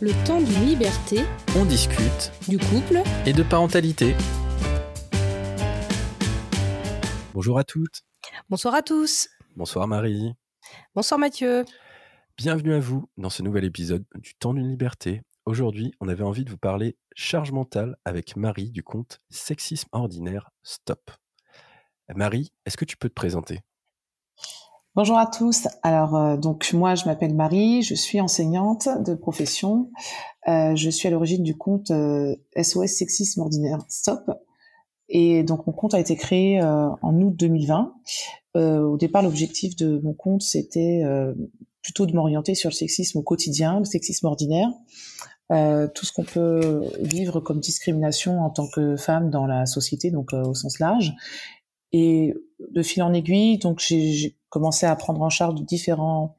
Le temps d'une liberté, On discute du couple, et de parentalité. Bonjour à toutes. Bonsoir à tous. Bonsoir Marie. Bonsoir Mathieu. Bienvenue à vous dans ce nouvel épisode du temps d'une liberté. Aujourd'hui, on avait envie de vous parler charge mentale avec Marie du compte Sexisme ordinaire Stop. Marie, est-ce que tu peux te présenter? Bonjour à tous. Alors euh, donc moi je m'appelle Marie, je suis enseignante de profession. Euh, je suis à l'origine du compte euh, SOS Sexisme Ordinaire Stop. Et donc mon compte a été créé euh, en août 2020. Euh, au départ l'objectif de mon compte c'était euh, plutôt de m'orienter sur le sexisme au quotidien, le sexisme ordinaire, euh, tout ce qu'on peut vivre comme discrimination en tant que femme dans la société, donc euh, au sens large. Et de fil en aiguille, donc j'ai j'ai commencé à prendre en charge différents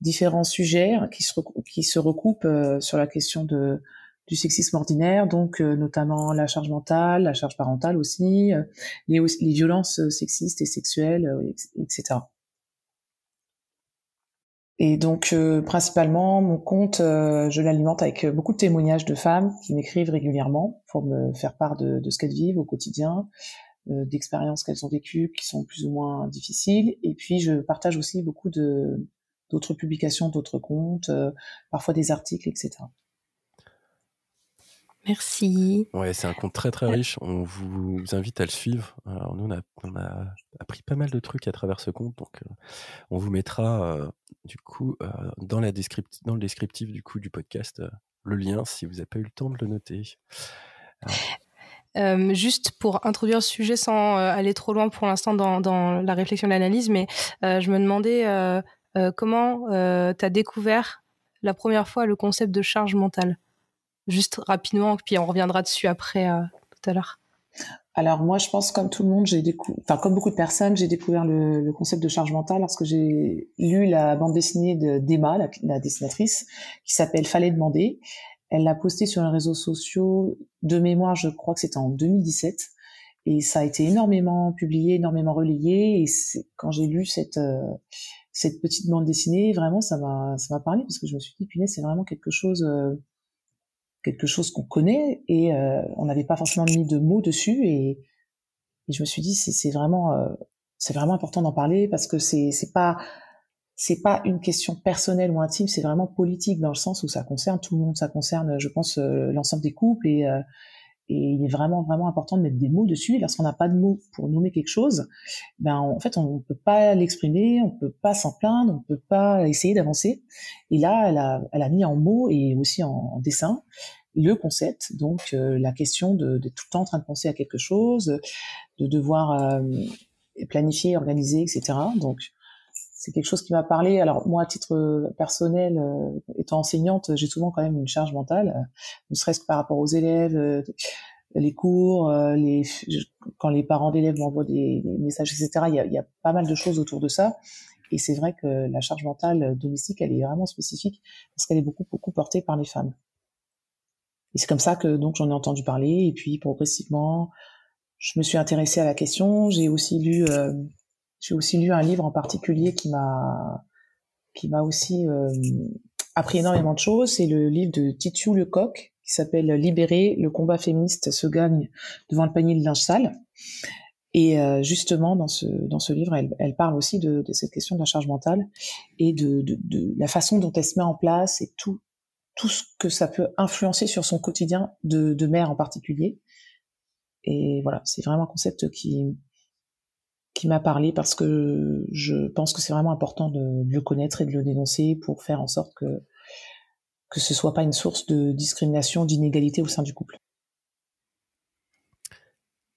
différents sujets qui se qui se recoupent euh, sur la question de du sexisme ordinaire, donc euh, notamment la charge mentale, la charge parentale aussi, euh, les, violences sexistes et sexuelles, etc. Et donc, principalement, mon compte, je l'alimente avec beaucoup de témoignages de femmes qui m'écrivent régulièrement pour me faire part de, ce qu'elles vivent au quotidien, d'expériences qu'elles ont vécues qui sont plus ou moins difficiles. Et puis, je partage aussi beaucoup de d'autres publications, d'autres comptes, euh, parfois des articles, etc. Merci. Ouais, c'est un compte très très riche. On vous invite à le suivre. Alors, nous, on a, on a appris pas mal de trucs à travers ce compte, donc euh, on vous mettra euh, du coup euh, dans, la descript- dans le descriptif du coup du podcast euh, le lien si vous n'avez pas eu le temps de le noter. Euh, juste pour introduire le sujet sans euh, aller trop loin pour l'instant dans, la réflexion et l'analyse, mais euh, je me demandais comment tu as découvert la première fois le concept de charge mentale? Juste rapidement, puis on reviendra dessus après tout à l'heure. Alors moi, je pense comme tout le monde, j'ai décou- enfin comme beaucoup de personnes, j'ai découvert le, concept de charge mentale lorsque j'ai lu la bande dessinée de d'Emma, la dessinatrice, qui s'appelle Fallait demander. Elle l'a postée sur les réseaux sociaux de mémoire, je crois que c'était en 2017, et ça a été énormément publié, énormément relayé. Et quand j'ai lu cette euh, cette petite bande dessinée, vraiment, ça m'a parlé parce que je me suis dit, punaise, c'est vraiment quelque chose. euh, quelque chose qu'on connaît et euh, on n'avait pas forcément mis de mots dessus et, je me suis dit c'est c'est vraiment euh, c'est vraiment important d'en parler parce que c'est c'est pas c'est pas une question personnelle ou intime c'est vraiment politique dans le sens où ça concerne tout le monde ça concerne je pense euh, l'ensemble des couples et euh, et il est vraiment vraiment important de mettre des mots dessus. Lorsqu'on n'a pas de mots pour nommer quelque chose ben en fait on peut pas l'exprimer on peut pas s'en plaindre on peut pas essayer d'avancer. Et là elle a elle a mis en mots et aussi en, en dessin le concept, donc euh, la question de, de tout le temps en train de penser à quelque chose, de devoir euh, planifier, organiser, etc. Donc c'est quelque chose qui m'a parlé. Alors moi, à titre personnel, euh, étant enseignante, j'ai souvent quand même une charge mentale, euh, ne serait-ce que par rapport aux élèves, euh, les cours, euh, les, quand les parents d'élèves m'envoient des, des, messages, etc. Il y, a, y a pas mal de choses autour de ça. Et c'est vrai que la charge mentale domestique, elle est vraiment spécifique parce qu'elle est beaucoup, beaucoup portée par les femmes. Et c'est comme ça que donc j'en ai entendu parler et puis progressivement je me suis intéressée à la question. J'ai aussi lu euh, j'ai aussi lu un livre en particulier qui m'a qui m'a aussi euh, appris énormément de choses. C'est le livre de Titiou Lecoq qui s'appelle Libérer le combat féministe se gagne devant le panier de linge sale. Et euh, justement dans ce dans ce livre, elle, elle parle aussi de, de, cette question de la charge mentale et de, de, de la façon dont elle se met en place et tout tout ce que ça peut influencer sur son quotidien de, de mère en particulier. Et voilà, c'est vraiment un concept qui, qui m'a parlé parce que je pense que c'est vraiment important de, de, le connaître et de le dénoncer pour faire en sorte que, que ce soit pas une source de discrimination, d'inégalité au sein du couple.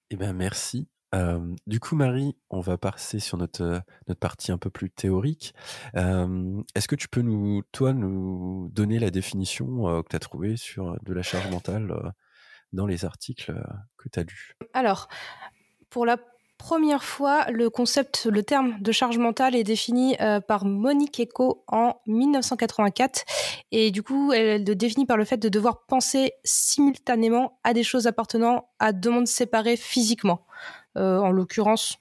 Eh bien, merci. Euh, du coup, Marie, on va passer sur notre, notre partie un peu plus théorique. Euh, Est-ce que tu peux nous, toi, nous donner la définition euh, que tu as trouvée sur de la charge mentale dans les articles que tu as lus? Alors, pour la première fois, le concept, le terme de charge mentale est défini euh, par Monique Eco en 1984. Et du coup, elle le définit par le fait de devoir penser simultanément à des choses appartenant à deux mondes séparés physiquement. Euh, en l'occurrence,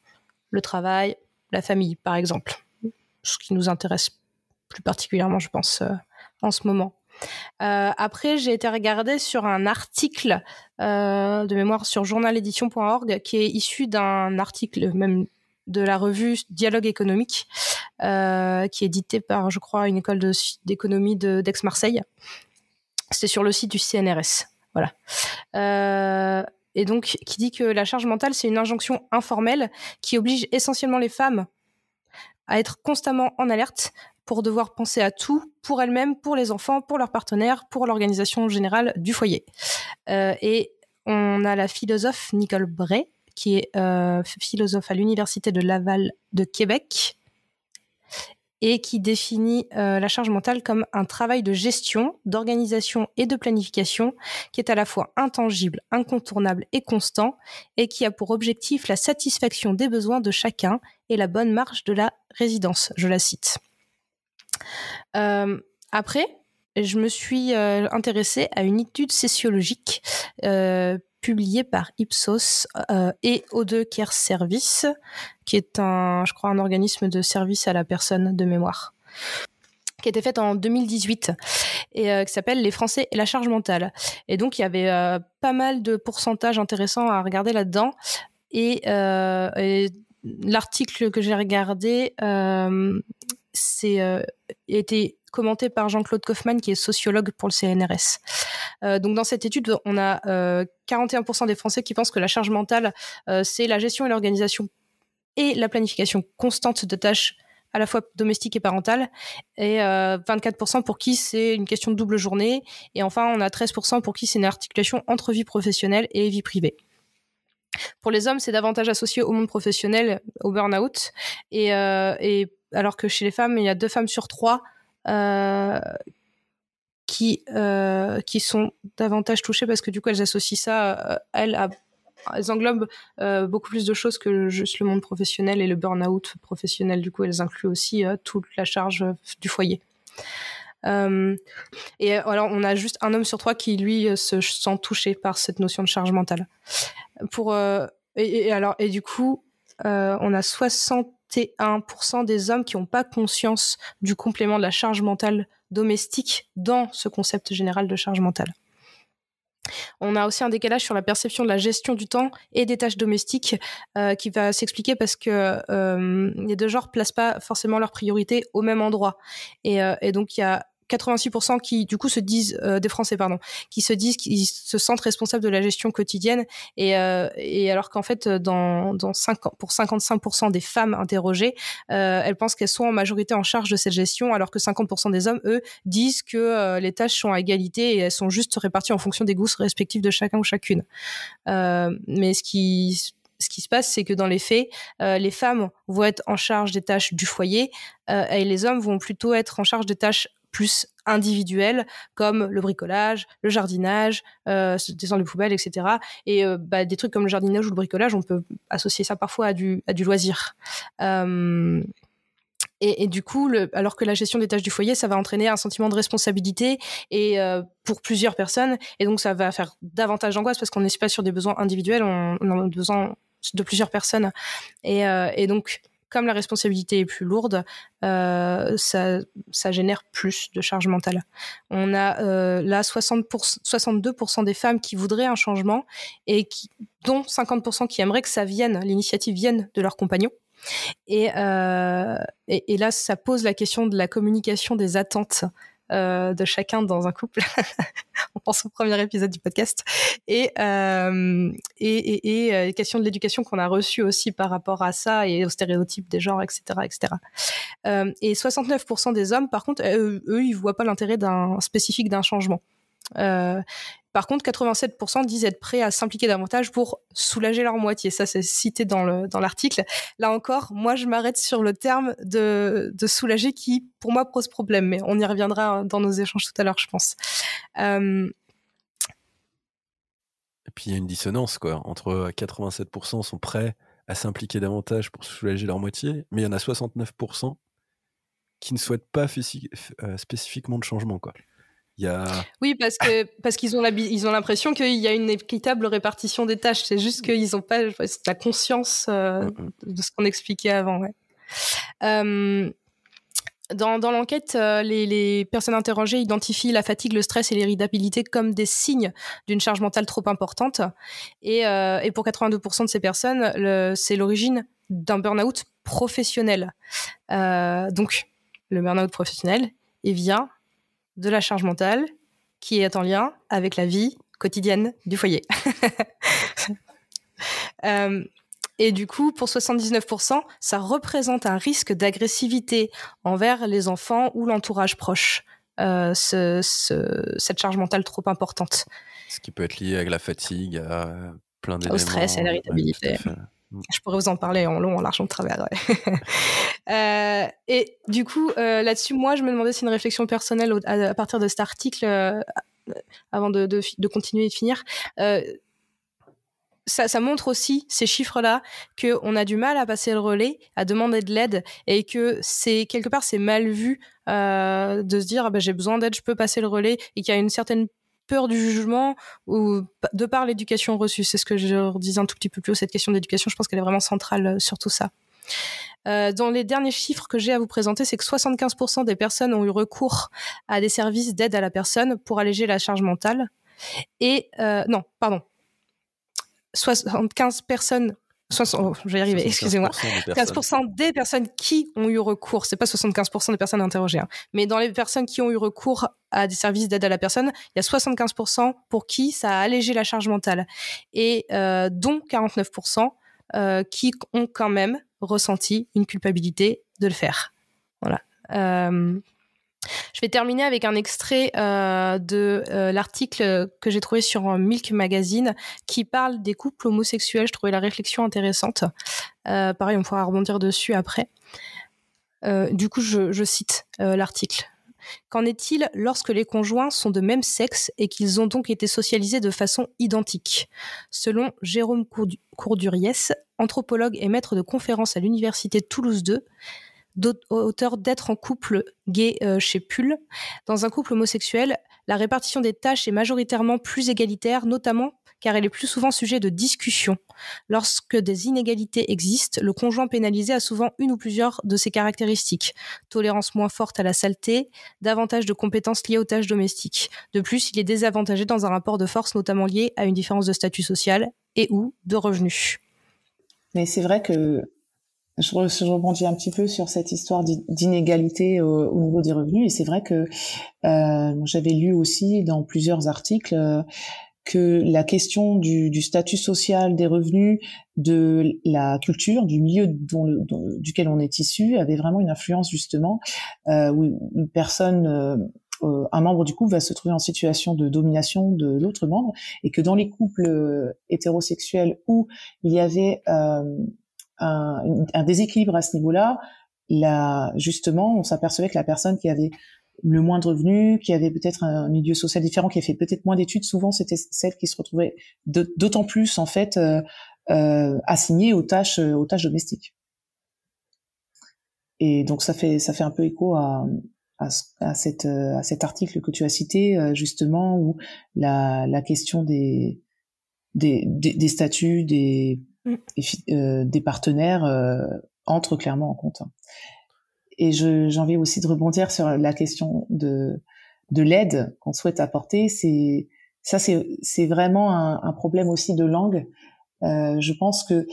le travail, la famille, par exemple. Ce qui nous intéresse plus particulièrement, je pense, euh, en ce moment. Après, j'ai été regarder sur un article de mémoire sur journalédition.org qui est issu d'un article même de la revue Dialogue économique, qui est édité par, je crois, une école d'économie d'Aix-Marseille. C'est sur le site du CNRS. Voilà. Euh, et donc, qui dit que la charge mentale, c'est une injonction informelle qui oblige essentiellement les femmes à être constamment en alerte pour devoir penser à tout pour elles-mêmes, pour les enfants, pour leurs partenaires, pour l'organisation générale du foyer. Euh, et on a la philosophe Nicole Bray, qui est euh, philosophe à l'Université de Laval de Québec, et qui définit euh, la charge mentale comme un travail de gestion, d'organisation et de planification qui est à la fois intangible, incontournable et constant et qui a pour objectif la satisfaction des besoins de chacun et la bonne marche de la résidence. Je la cite. Euh, après, je me suis euh, intéressée à une étude sociologique publié par Ipsos euh, et O2 Care Service, qui est un, je crois, un organisme de service à la personne de mémoire qui été faite en 2018 et euh, qui s'appelle Les Français et la charge mentale. Et donc il y avait euh, pas mal de pourcentages intéressants à regarder là-dedans. Et, l'article que j'ai regardé, c'est été commenté par Jean-Claude Kaufmann, qui est sociologue pour le CNRS. Euh, donc dans cette étude, on a 41% euh, des Français qui pensent que la charge mentale, euh, c'est la gestion et l'organisation et la planification constante de tâches à la fois domestiques et parentales, et 24% pour qui c'est une question de double journée, et enfin on a 13% pour qui c'est une articulation entre vie professionnelle et vie privée. Pour les hommes, c'est davantage associé au monde professionnel, au burn-out, et alors que chez les femmes, il y a deux femmes sur trois euh, qui, euh, qui sont davantage touchées parce que du coup elles associent ça, euh, elles, englobent beaucoup plus de choses que juste le monde professionnel et le burn-out professionnel. Du coup, elles incluent aussi toute la charge du foyer. et alors, on a juste un homme sur trois qui, lui, se sent touché par cette notion de charge mentale. Et du coup, on a 60 1% des hommes qui n'ont pas conscience du complément de la charge mentale domestique dans ce concept général de charge mentale. On a aussi un décalage sur la perception de la gestion du temps et des tâches domestiques euh, qui va s'expliquer parce que euh, les deux genres placent pas forcément leurs priorités au même endroit. Et, euh, et donc il y a 86% qui du coup se disent euh, des Français pardon, qui se disent qu'ils se sentent responsables de la gestion quotidienne et, euh, et alors qu'en fait dans, dans 5, pour 55% des femmes interrogées, euh, elles pensent qu'elles sont en majorité en charge de cette gestion alors que 50% des hommes eux disent que les tâches sont à égalité et elles sont juste réparties en fonction des goûts respectifs de chacun ou chacune. mais ce qui ce qui se passe, c'est que dans les faits, les femmes vont être en charge des tâches du foyer et les hommes vont plutôt être en charge des tâches plus individuels comme le bricolage, le jardinage, euh, descendre les poubelles, etc. Et euh, bah, des trucs comme le jardinage ou le bricolage, on peut associer ça parfois à du, loisir. Euh, et, du coup, alors que la gestion des tâches du foyer, ça va entraîner un sentiment de responsabilité et euh, pour plusieurs personnes, et donc ça va faire davantage d'angoisse parce qu'on n'est pas sur des besoins individuels, on, on, a besoin de plusieurs personnes. Et donc comme la responsabilité est plus lourde, euh, ça, génère plus de charge mentale. On a euh, là 60 62% des femmes qui voudraient un changement et dont 50% qui aimeraient que ça vienne, l'initiative vienne de leur compagnon. Et, euh, là, ça pose la question de la communication des attentes euh, de chacun dans un couple. On pense au premier épisode du podcast. Et, euh, et, et, euh, question de l'éducation qu'on a reçue aussi par rapport à ça et aux stéréotypes des genres, etc. etc. Euh, et 69% des hommes, par contre, eux, ils voient pas l'intérêt spécifique d'un changement. Euh, par contre, 87% disent être prêts à s'impliquer davantage pour soulager leur moitié. Ça, c'est cité dans le dans l'article. Là encore, moi, je m'arrête sur le terme de, soulager qui, pour moi, pose problème. Mais on y reviendra dans nos échanges tout à l'heure, je pense. Euh... Et puis, il y a une dissonance, quoi. Entre 87% sont prêts à s'impliquer davantage pour soulager leur moitié, mais il y en a 69% qui ne souhaitent pas euh, spécifiquement de changement, quoi. Oui, parce que parce qu'ils ont ils ont l'impression qu'il y a une équitable répartition des tâches. C'est juste qu'ils n'ont pas la conscience euh, de ce qu'on expliquait avant. Ouais. Euh, dans, dans l'enquête, euh, les, les, personnes interrogées identifient la fatigue, le stress et l'irritabilité comme des signes d'une charge mentale trop importante. Et, euh, et pour 82% de ces personnes, c'est l'origine d'un burn-out professionnel. Euh, donc, le burn-out professionnel, il vient de la charge mentale qui est en lien avec la vie quotidienne du foyer. euh, et du coup, pour 79%, ça représente un risque d'agressivité envers les enfants ou l'entourage proche. Euh, ce, ce, cette charge mentale trop importante. Ce qui peut être lié avec la fatigue, à plein d'éléments. Au stress et l'irritabilité. Je pourrais vous en parler en long, en large, en travers. Euh, et du coup, euh, là-dessus, moi, je me demandais si une réflexion personnelle à, partir de cet article, euh, avant de, continuer et de finir, ça, montre aussi ces chiffres-là que on a du mal à passer le relais, à demander de l'aide et que c'est quelque part c'est mal vu de se dire ah ben, j'ai besoin d'aide, je peux passer le relais et qu'il y a une certaine peur du jugement ou de par l'éducation reçue. C'est ce que je disais un tout petit peu plus haut, cette question d'éducation. Je pense qu'elle est vraiment centrale euh, sur tout ça. Euh, dans les derniers chiffres que j'ai à vous présenter, c'est que 75% des personnes ont eu recours à des services d'aide à la personne pour alléger la charge mentale. Et euh, non, pardon, 75 personnes 60, oh, je vais y arriver, excusez-moi. 15% des personnes qui ont eu recours, c'est pas 75% des personnes interrogées, hein, mais dans les personnes qui ont eu recours à des services d'aide à la personne, il y a 75% pour qui ça a allégé la charge mentale, et euh, dont 49% euh, qui ont quand même ressenti une culpabilité de le faire. Voilà. Euh, je vais terminer avec un extrait euh, de euh, l'article que j'ai trouvé sur Milk Magazine qui parle des couples homosexuels. Je trouvais la réflexion intéressante. Euh, pareil, on pourra rebondir dessus après. Euh, du coup, je, cite euh, l'article. Qu'en est-il lorsque les conjoints sont de même sexe et qu'ils ont donc été socialisés de façon identique? Selon Jérôme Courduriès, anthropologue et maître de conférences à l'université Toulouse 2, auteur d'être en couple gay euh, chez Pull. Dans un couple homosexuel, la répartition des tâches est majoritairement plus égalitaire, notamment car elle est plus souvent sujet de discussion. Lorsque des inégalités existent, le conjoint pénalisé a souvent une ou plusieurs de ces caractéristiques. Tolérance moins forte à la saleté, davantage de compétences liées aux tâches domestiques. De plus, il est désavantagé dans un rapport de force notamment lié à une différence de statut social et ou de revenus. Mais c'est vrai que je, rebondis un petit peu sur cette histoire d'inégalité au, au, niveau des revenus. Et c'est vrai que euh, j'avais lu aussi dans plusieurs articles euh, que la question du, du, statut social des revenus, de la culture, du milieu dont le, duquel on est issu, avait vraiment une influence justement euh, où une personne euh, euh, un membre du couple va se trouver en situation de domination de l'autre membre. Et que dans les couples hétérosexuels où il y avait euh, un, déséquilibre à ce niveau-là, là, justement, on s'apercevait que la personne qui avait le moins de revenus, qui avait peut-être un milieu social différent, qui a fait peut-être moins d'études, souvent c'était celle qui se retrouvait d'autant plus en fait euh, euh, assignée aux tâches aux tâches domestiques. Et donc ça fait ça fait un peu écho à, cet article que tu as cité justement où la, question des, des statuts des Mm. euh, des partenaires euh, entrent clairement en compte. Et j'ai envie aussi de rebondir sur la question de, de l'aide qu'on souhaite apporter. C'est ça, c'est vraiment un, un, problème aussi de langue. Euh, je pense que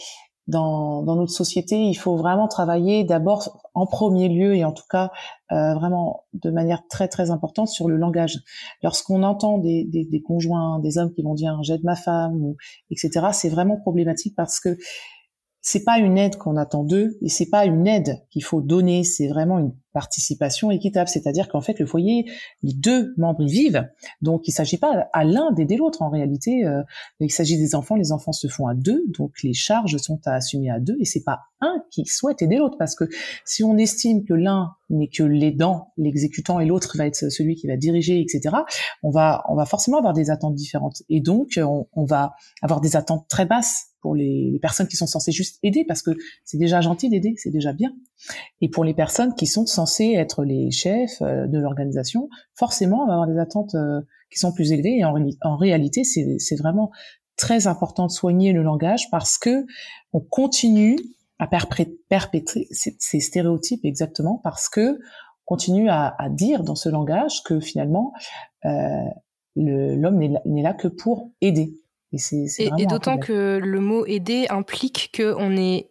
dans, dans, notre société, il faut vraiment travailler d'abord en premier lieu et en tout cas euh, vraiment de manière très très importante sur le langage. Lorsqu'on entend des, des, des, conjoints, des hommes qui vont dire j'aide ma femme etc. C'est vraiment problématique parce que c'est pas une aide qu'on attend d'eux et c'est pas une aide qu'il faut donner, c'est vraiment une participation équitable, c'est-à-dire qu'en fait le foyer, les deux membres y vivent, donc il s'agit pas à l'un d'aider l'autre en réalité, euh, il s'agit des enfants, les enfants se font à deux, donc les charges sont à assumer à deux et c'est pas un qui souhaite aider l'autre parce que si on estime que l'un n'est que l'aidant, l'exécutant et l'autre va être celui qui va diriger, etc. On va on va forcément avoir des attentes différentes. Et donc on, on va avoir des attentes très basses pour les, personnes qui sont censées juste aider, parce que c'est déjà gentil d'aider, c'est déjà bien. Et pour les personnes qui sont censées être les chefs euh, de l'organisation, forcément, on va avoir des attentes euh, qui sont plus élevées. Et en, réalité, c'est vraiment très important de soigner le langage parce que on continue à perpétrer ces stéréotypes exactement parce que continue à, à, dire dans ce langage que finalement euh, l'homme n'est là que pour aider. Et, c'est, et, et d'autant que le mot aider implique qu'on est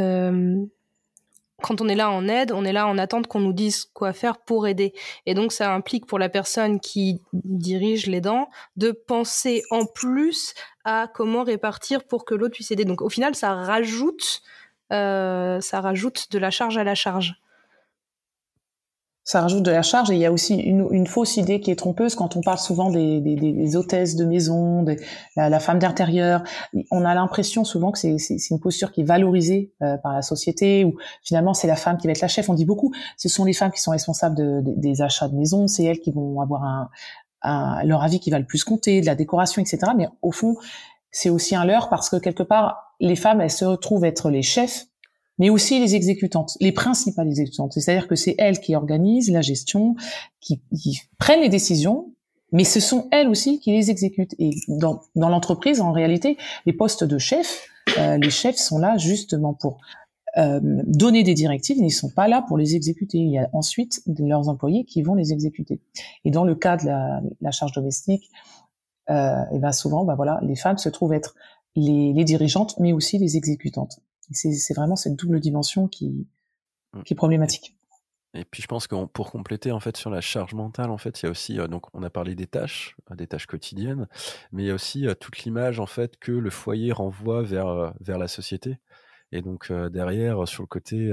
euh, quand on est là en aide, on est là en attente qu'on nous dise quoi faire pour aider. Et donc, ça implique pour la personne qui dirige l'aidant de penser en plus à comment répartir pour que l'autre puisse aider. Donc, au final, ça rajoute, euh, ça rajoute de la charge à la charge ça rajoute de la charge et il y a aussi une, une, fausse idée qui est trompeuse quand on parle souvent des, des, des hôtesses de maison, de la, femme d'intérieur. On a l'impression souvent que c'est une posture qui est valorisée euh, par la société ou finalement c'est la femme qui va être la chef. On dit beaucoup, ce sont les femmes qui sont responsables de, des achats de maison, c'est elles qui vont avoir un, un, leur avis qui va le plus compter, de la décoration, etc. Mais au fond, c'est aussi un leurre parce que quelque part, les femmes, elles se retrouvent être les chefs mais aussi les exécutantes, les principales exécutantes. C'est-à-dire que c'est elles qui organisent la gestion, qui, prennent les décisions, mais ce sont elles aussi qui les exécutent. Et dans, dans l'entreprise, en réalité, les postes de chef, euh, les chefs sont là justement pour euh, donner des directives, ils ne sont pas là pour les exécuter. Il y a ensuite leurs employés qui vont les exécuter. Et dans le cas de la, la charge domestique, euh, et ben souvent, ben voilà, les femmes se trouvent être les, les dirigeantes, mais aussi les exécutantes. C'est vraiment cette double dimension qui, mmh. qui est problématique. Et puis je pense que pour compléter en fait sur la charge mentale, en fait, il y a aussi euh, donc on a parlé des tâches, euh, des tâches quotidiennes, mais il y a aussi euh, toute l'image en fait que le foyer renvoie vers vers la société. Et donc derrière, sur le côté,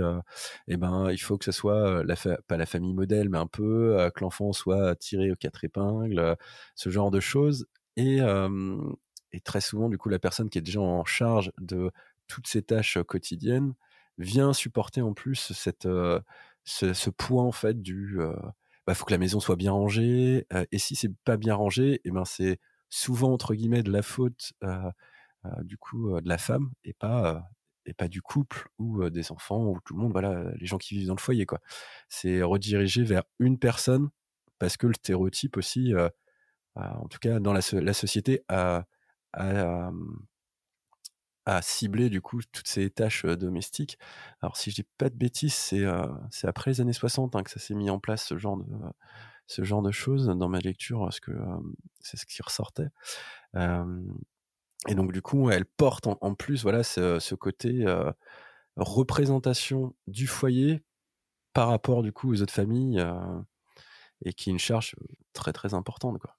eh ben il faut que ce soit la pas la famille modèle, mais un peu que l'enfant soit tiré aux quatre épingles, ce genre de choses. Et et très souvent, du coup, la personne qui est déjà en charge de toutes ces tâches quotidiennes vient supporter en plus cette, ce, poids en fait du bah, faut que la maison soit bien rangée et si c'est pas bien rangé et eh ben c'est souvent entre guillemets de la faute du coup de la femme et pas du couple ou des enfants ou tout le monde voilà les gens qui vivent dans le foyer quoi. C'est redirigé vers une personne parce que le stéréotype aussi en tout cas dans la, société a, à cibler du coup toutes ces tâches domestiques. Alors si je dis pas de bêtises, c'est c'est après les années 60 hein, que ça s'est mis en place ce genre de ce genre de choses dans ma lecture parce que c'est ce qui ressortait. et donc du coup, elle porte en, plus voilà ce, côté représentation du foyer par rapport du coup aux autres familles et qui est une charge très très importante quoi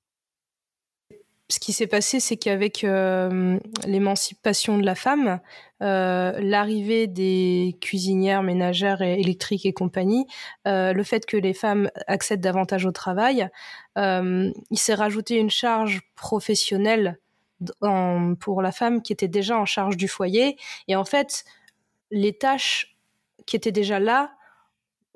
ce qui s'est passé, c'est qu'avec euh, l'émancipation de la femme, euh, l'arrivée des cuisinières, ménagères, électriques et compagnie, euh, le fait que les femmes accèdent davantage au travail, il s'est rajouté une charge professionnelle pour la femme qui était déjà en charge du foyer. Et en fait, les tâches qui étaient déjà là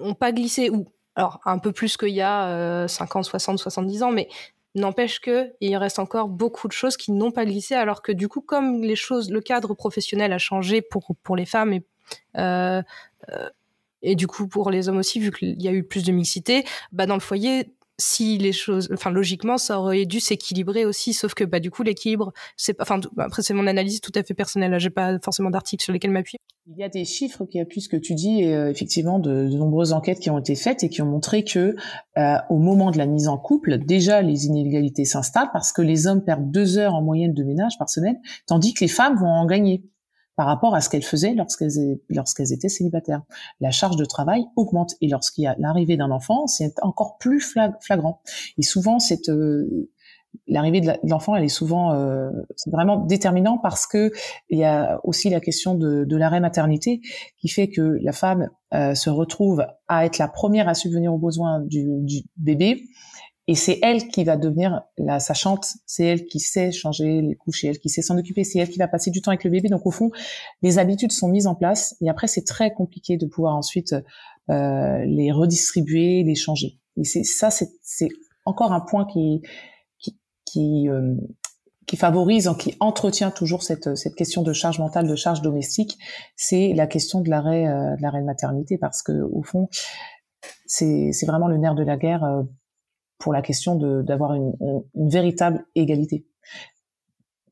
ont pas glissé ou alors un peu plus qu'il y a 50, 60, 70 ans, mais N'empêche que il reste encore beaucoup de choses qui n'ont pas glissé, alors que du coup, comme les choses, le cadre professionnel a changé pour pour les femmes et euh, euh, et du coup pour les hommes aussi, vu qu'il y a eu plus de mixité, bah dans le foyer, si les choses, enfin logiquement, ça aurait dû s'équilibrer aussi, sauf que bah du coup l'équilibre, c'est enfin après c'est mon analyse tout à fait personnelle, j'ai pas forcément d'articles sur lesquels m'appuyer. Il y a des chiffres qui appuient ce que tu dis, et euh, effectivement de, de, nombreuses enquêtes qui ont été faites et qui ont montré que euh, au moment de la mise en couple, déjà les inégalités s'installent parce que les hommes perdent deux heures en moyenne de ménage par semaine, tandis que les femmes vont en gagner par rapport à ce qu'elles faisaient lorsqu'elles étaient célibataires. La charge de travail augmente et lorsqu'il y a l'arrivée d'un enfant, c'est encore plus flagrant. Et souvent, euh, l'arrivée de l'enfant, elle est souvent euh, vraiment déterminant parce que il y a aussi la question de, l'arrêt maternité qui fait que la femme euh, se retrouve à être la première à subvenir aux besoins du bébé et c'est elle qui va devenir la sachante, c'est elle qui sait changer les couches, c'est elle qui sait s'en occuper, c'est elle qui va passer du temps avec le bébé. Donc au fond, les habitudes sont mises en place et après c'est très compliqué de pouvoir ensuite euh, les redistribuer, les changer. Et c'est ça, c'est encore un point qui qui qui, euh, qui favorise, qui entretient toujours cette, cette question de charge mentale, de charge domestique, c'est la question de l'arrêt euh, de l'arrêt de maternité parce que au fond, c'est vraiment le nerf de la guerre euh, pour la question d'avoir une, véritable égalité.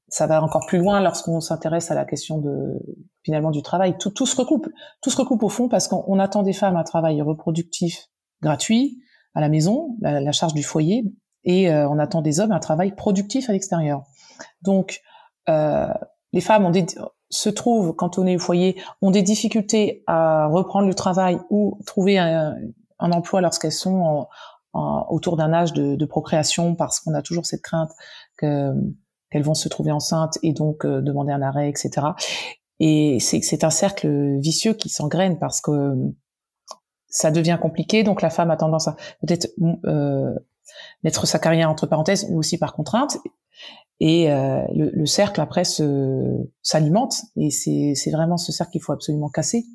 Ça va encore plus loin lorsqu'on s'intéresse à la question de finalement du travail. Tout, tout se recoupe, tout se recoupe au fond parce qu'on attend des femmes un travail reproductif gratuit à la maison, la, charge du foyer, et on attend des hommes un travail productif à l'extérieur. Donc, les femmes se trouvent, quand on est au foyer, ont des difficultés à reprendre le travail ou trouver un, emploi lorsqu'elles sont autour d'un âge de, procréation, parce qu'on a toujours cette crainte que qu'elles vont se trouver enceintes et donc euh, demander un arrêt, etc. Et c'est un cercle vicieux qui s'engraine parce que ça devient compliqué, donc la femme a tendance à peut-être euh, mettre sa carrière entre parenthèses, mais aussi par contrainte. Et euh, le, cercle après s'alimente et c'est vraiment ce cercle qu'il faut absolument casser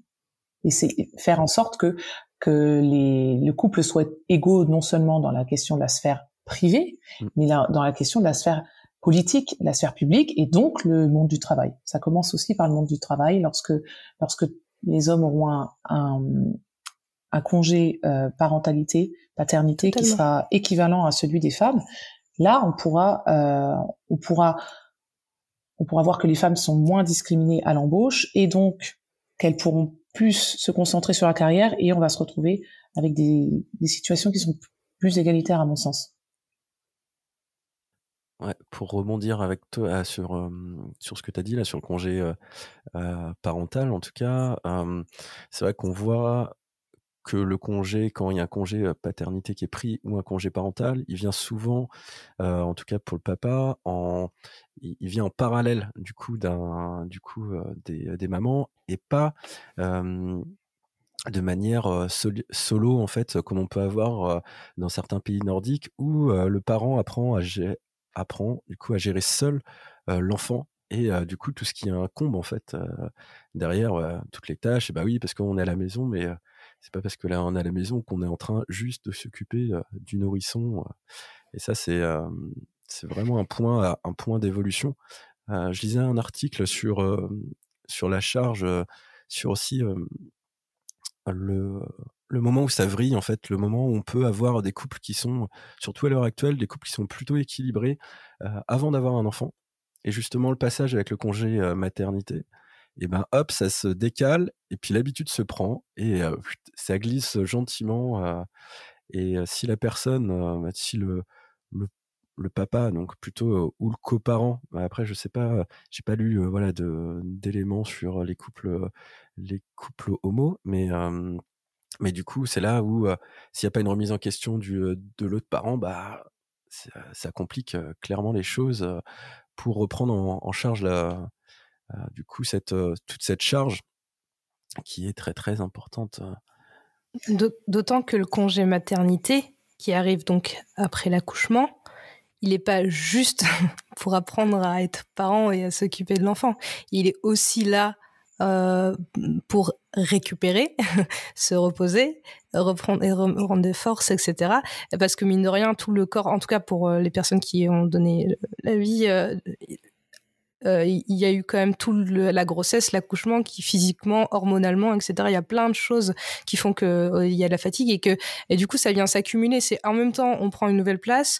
et c'est faire en sorte que que les, le couple soit égaux non seulement dans la question de la sphère privée, mm. mais dans la question de la sphère politique, la sphère publique et donc le monde du travail. Ça commence aussi par le monde du travail lorsque lorsque les hommes auront un, un, un congé euh, parentalité, paternité qui sera équivalent à celui des femmes, là on pourra euh, on pourra on pourra voir que les femmes sont moins discriminées à l'embauche et donc qu'elles pourront plus se concentrer sur la carrière et on va se retrouver avec des, des situations qui sont plus égalitaires à mon sens. Ouais, pour rebondir avec toi sur, sur ce que tu as dit là, sur le congé parental, en tout cas, c'est vrai qu'on voit que le congé, quand il y a un congé paternité qui est pris ou un congé parental, il vient souvent, en tout cas pour le papa, il, vient en parallèle du coup coup des, mamans et pas de manière solo en fait, comme on peut avoir dans certains pays nordiques où le parent apprend à, gérer, apprend du coup à gérer seul l'enfant et du coup tout ce qui incombe en fait derrière toutes les tâches. Bah oui, parce qu'on est à la maison, mais c'est pas parce que là on est à la maison qu'on est en train juste de s'occuper du nourrisson. et ça c'est c'est vraiment un point un point d'évolution. je lisais un article sur sur la charge, sur aussi le le moment où ça vrille, en fait, le moment où on peut avoir des couples qui sont, surtout à l'heure actuelle, des couples qui sont plutôt équilibrés avant d'avoir un enfant. Et justement, le passage avec le congé maternité, et ben hop, ça se décale, et puis l'habitude se prend, et euh, ça glisse gentiment. et si la personne, bah, si le, le, le, papa, donc plutôt, ou le coparent, bah, après, je sais pas, j'ai pas lu voilà d'éléments sur les couples, les couples homo, mais mais du coup, c'est là où s'il n'y a pas une remise en question du, de l'autre parent, bah, ça, complique clairement les choses pour reprendre en, charge la, du coup cette, toute cette charge qui est très très importante. D'autant que le congé maternité, qui arrive donc après l'accouchement, il n'est pas juste pour apprendre à être parent et à s'occuper de l'enfant. Il est aussi là euh, pour récupérer, se reposer, reprendre et rendre des forces, etc. Parce que mine de rien, tout le corps, en tout cas pour euh, les personnes qui ont donné la vie, euh, il y a eu quand même tout la grossesse, l'accouchement, qui physiquement, hormonalement, etc. Il y a plein de choses qui font que il y a de la fatigue et que et du coup ça vient s'accumuler. C'est en même temps on prend une nouvelle place,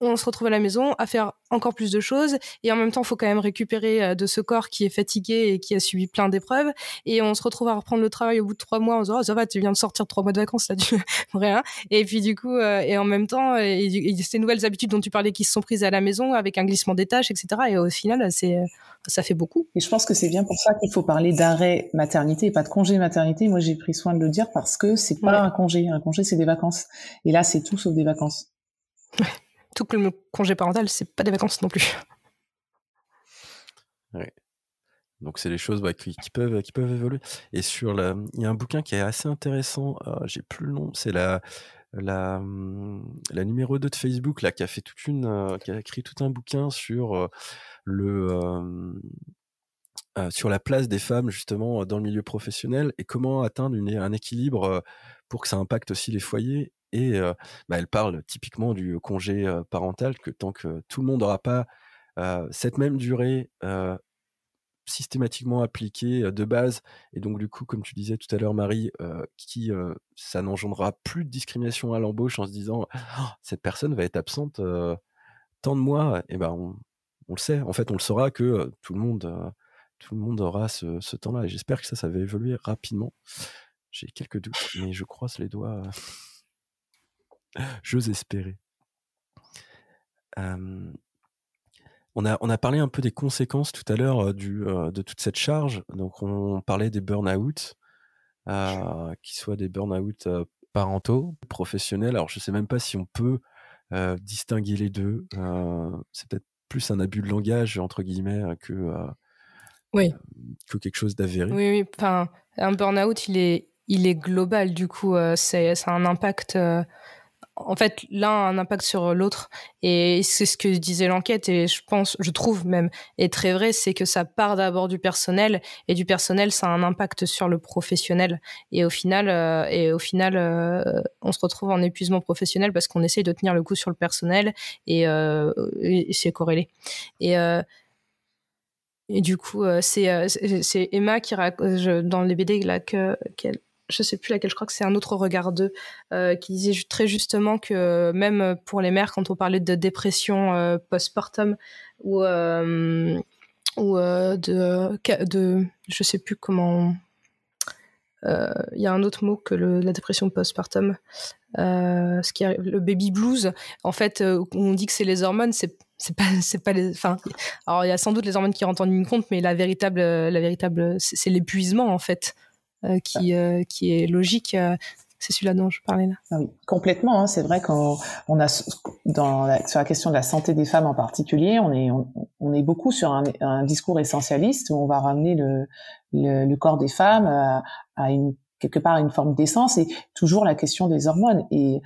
on se retrouve à la maison à faire encore plus de choses. Et en même temps il faut quand même récupérer euh, de ce corps qui est fatigué et qui a subi plein d'épreuves. Et on se retrouve à reprendre le travail au bout de trois mois en se disant oh, ça va tu viens de sortir trois mois de vacances là tu rien. Et puis du coup euh, et en même temps et, ces nouvelles habitudes dont tu parlais qui se sont prises à la maison avec un glissement des tâches etc et au final c'est ça fait beaucoup. Et je pense que c'est bien pour ça qu'il faut parler d'arrêt maternité et pas de congé maternité. Moi j'ai pris soin de le dire parce que c'est pas un congé. Un congé c'est des vacances. Et là c'est tout sauf des vacances tout le congé parental, c'est pas des vacances non plus. Donc c'est les choses qui, peuvent, qui peuvent évoluer. Et sur la, il y a un bouquin qui est assez intéressant. Euh, j'ai plus le nom. C'est la, la, la numéro 2 de Facebook là qui a fait toute une, euh, qui a écrit tout un bouquin sur euh, le sur la place des femmes justement dans le milieu professionnel et comment atteindre un équilibre pour que ça impacte aussi les foyers et bah, elle parle typiquement du congé parental, que tant que tout le monde n'aura pas cette même durée systématiquement appliquée de base, et donc du coup, comme tu disais tout à l'heure, Marie, qui ça n'engendrera plus de discrimination à l'embauche en se disant «Oh, cette personne va être absente tant de mois, et ben on, le sait. En fait, on le saura que tout le monde tout le monde aura ce, ce temps-là. Et j'espère que ça, ça va évoluer rapidement. J'ai quelques doutes, mais je croise les doigts. J'ose espérer. on, a, on a parlé un peu des conséquences tout à l'heure du de toute cette charge. Donc, on parlait des burn-out, qui soient des burn-out parentaux, professionnels. Alors, je ne sais même pas si on peut distinguer les deux. c'est peut-être plus un abus de langage, entre guillemets, que, oui. que quelque chose d'avéré. Oui, oui. Enfin, un burn-out, il est, il est global, du coup, c'est, ça a un impact en fait, l'un a un impact sur l'autre. Et c'est ce que disait l'enquête, et je pense, je trouve même, est très vrai, c'est que ça part d'abord du personnel, et du personnel, ça a un impact sur le professionnel. Et au final, euh, et au final, euh, on se retrouve en épuisement professionnel parce qu'on essaye de tenir le coup sur le personnel, et, euh, c'est corrélé. Et et du coup, c'est Emma qui raconte dans les BD là que qu'elle je sais plus laquelle, je crois que c'est un autre regard d'eux, euh, qui disait très justement que même pour les mères, quand on parlait de dépression euh, postpartum ou euh, ou euh, de de je sais plus comment il y a un autre mot que la dépression postpartum ce qui arrive, le baby blues en fait on dit que c'est les hormones c'est pas c'est pas les enfin alors il y a sans doute les hormones qui rentrent en ligne compte mais la véritable la véritable c'est l'épuisement en fait. euh, qui, euh, qui est logique euh, c'est celui-là dont je parlais là. Ah oui, complètement. Hein. C'est vrai qu'on on a dans la, sur la question de la santé des femmes en particulier, on est on, est beaucoup sur un, un, discours essentialiste où on va ramener le le, le corps des femmes à, à, une quelque part à une forme d'essence et toujours la question des hormones et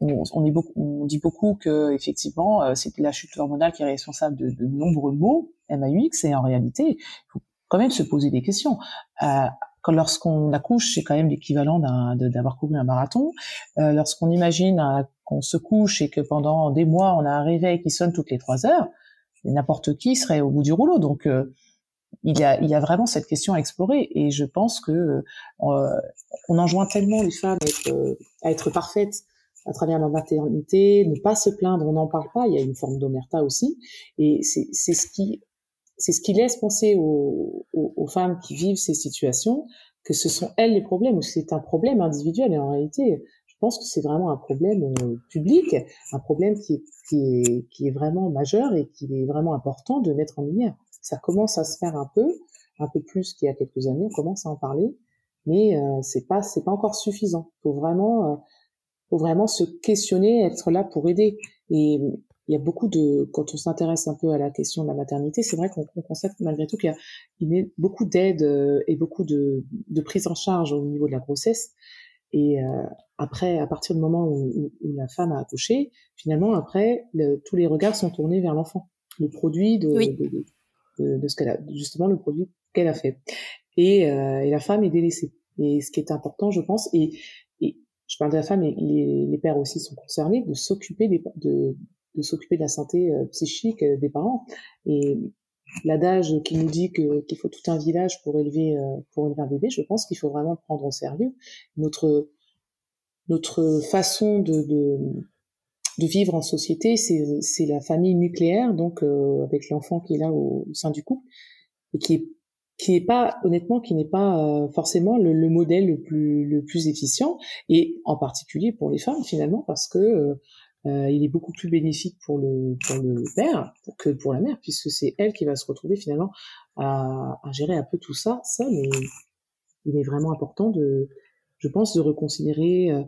on, on, est beaucoup, on dit beaucoup que effectivement c'est la chute hormonale qui est responsable de, de nombreux maux MAUX et en réalité il faut quand même se poser des questions. Euh, quand lorsqu'on accouche, c'est quand même l'équivalent d'avoir couru un marathon. Euh, lorsqu'on imagine euh, qu'on se couche et que pendant des mois on a un réveil qui sonne toutes les trois heures, n'importe qui serait au bout du rouleau. Donc euh, il y, a, il y a vraiment cette question à explorer et je pense que euh, on enjoint tellement les femmes à être, à être parfaites à travers la maternité, ne pas se plaindre, on n'en parle pas, il y a une forme d'omerta aussi, et c'est ce qui c'est ce qui laisse penser aux, aux, femmes qui vivent ces situations que ce sont elles les problèmes ou c'est un problème individuel. Et en réalité, je pense que c'est vraiment un problème euh, public, un problème qui est, qui, qui est vraiment majeur et qui est vraiment important de mettre en lumière. Ça commence à se faire un peu, un peu plus qu'il y a quelques années. On commence à en parler, mais euh, c'est pas c'est pas encore suffisant. Faut vraiment euh, faut vraiment se questionner, être là pour aider. Et il y a beaucoup de, quand on s'intéresse un peu à la question de la maternité, c'est vrai qu'on constate malgré tout qu'il y a, beaucoup d'aide euh, et beaucoup de, de, prise en charge au niveau de la grossesse. Et euh, après, à partir du moment où, où, la femme a accouché, finalement, après, tous les regards sont tournés vers l'enfant, le produit de, de, de, de, ce qu'elle a, justement le produit qu'elle a fait. Et, euh, et, la femme est délaissée. Et ce qui est important, je pense, et, et je parle de la femme, et les, les pères aussi sont concernés, de s'occuper de, de s'occuper de la santé euh, psychique euh, des parents. Et l'adage qui nous dit que qu'il faut tout un village pour élever euh, pour élever un bébé, je pense qu'il faut vraiment le prendre au sérieux. Notre notre façon de, de, de vivre en société, c'est la famille nucléaire, donc avec l'enfant qui est là au, sein du couple et qui est qui n'est pas honnêtement qui n'est pas forcément le, le, modèle le plus le plus efficient et en particulier pour les femmes finalement parce que euh, il est beaucoup plus bénéfique pour le, pour le père que pour la mère, puisque c'est elle qui va se retrouver finalement à, à gérer un peu tout ça seule. Et il est vraiment important de, je pense, de reconsidérer, euh,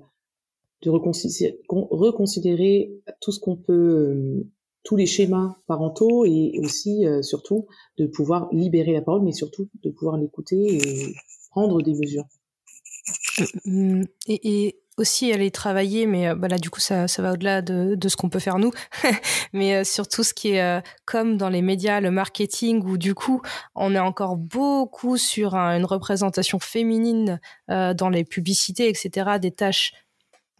de reconsidérer, reconsidérer tout ce qu'on peut, euh, tous les schémas parentaux et aussi, surtout, de pouvoir libérer la parole, mais surtout de pouvoir l'écouter et prendre des mesures. Et aussi aller travailler, mais euh, bah là, du coup, ça, va au-delà de, de, ce qu'on peut faire nous, mais euh, surtout ce qui est euh, comme dans les médias, le marketing, où du coup, on est encore beaucoup sur une représentation féminine dans les publicités, etc., des tâches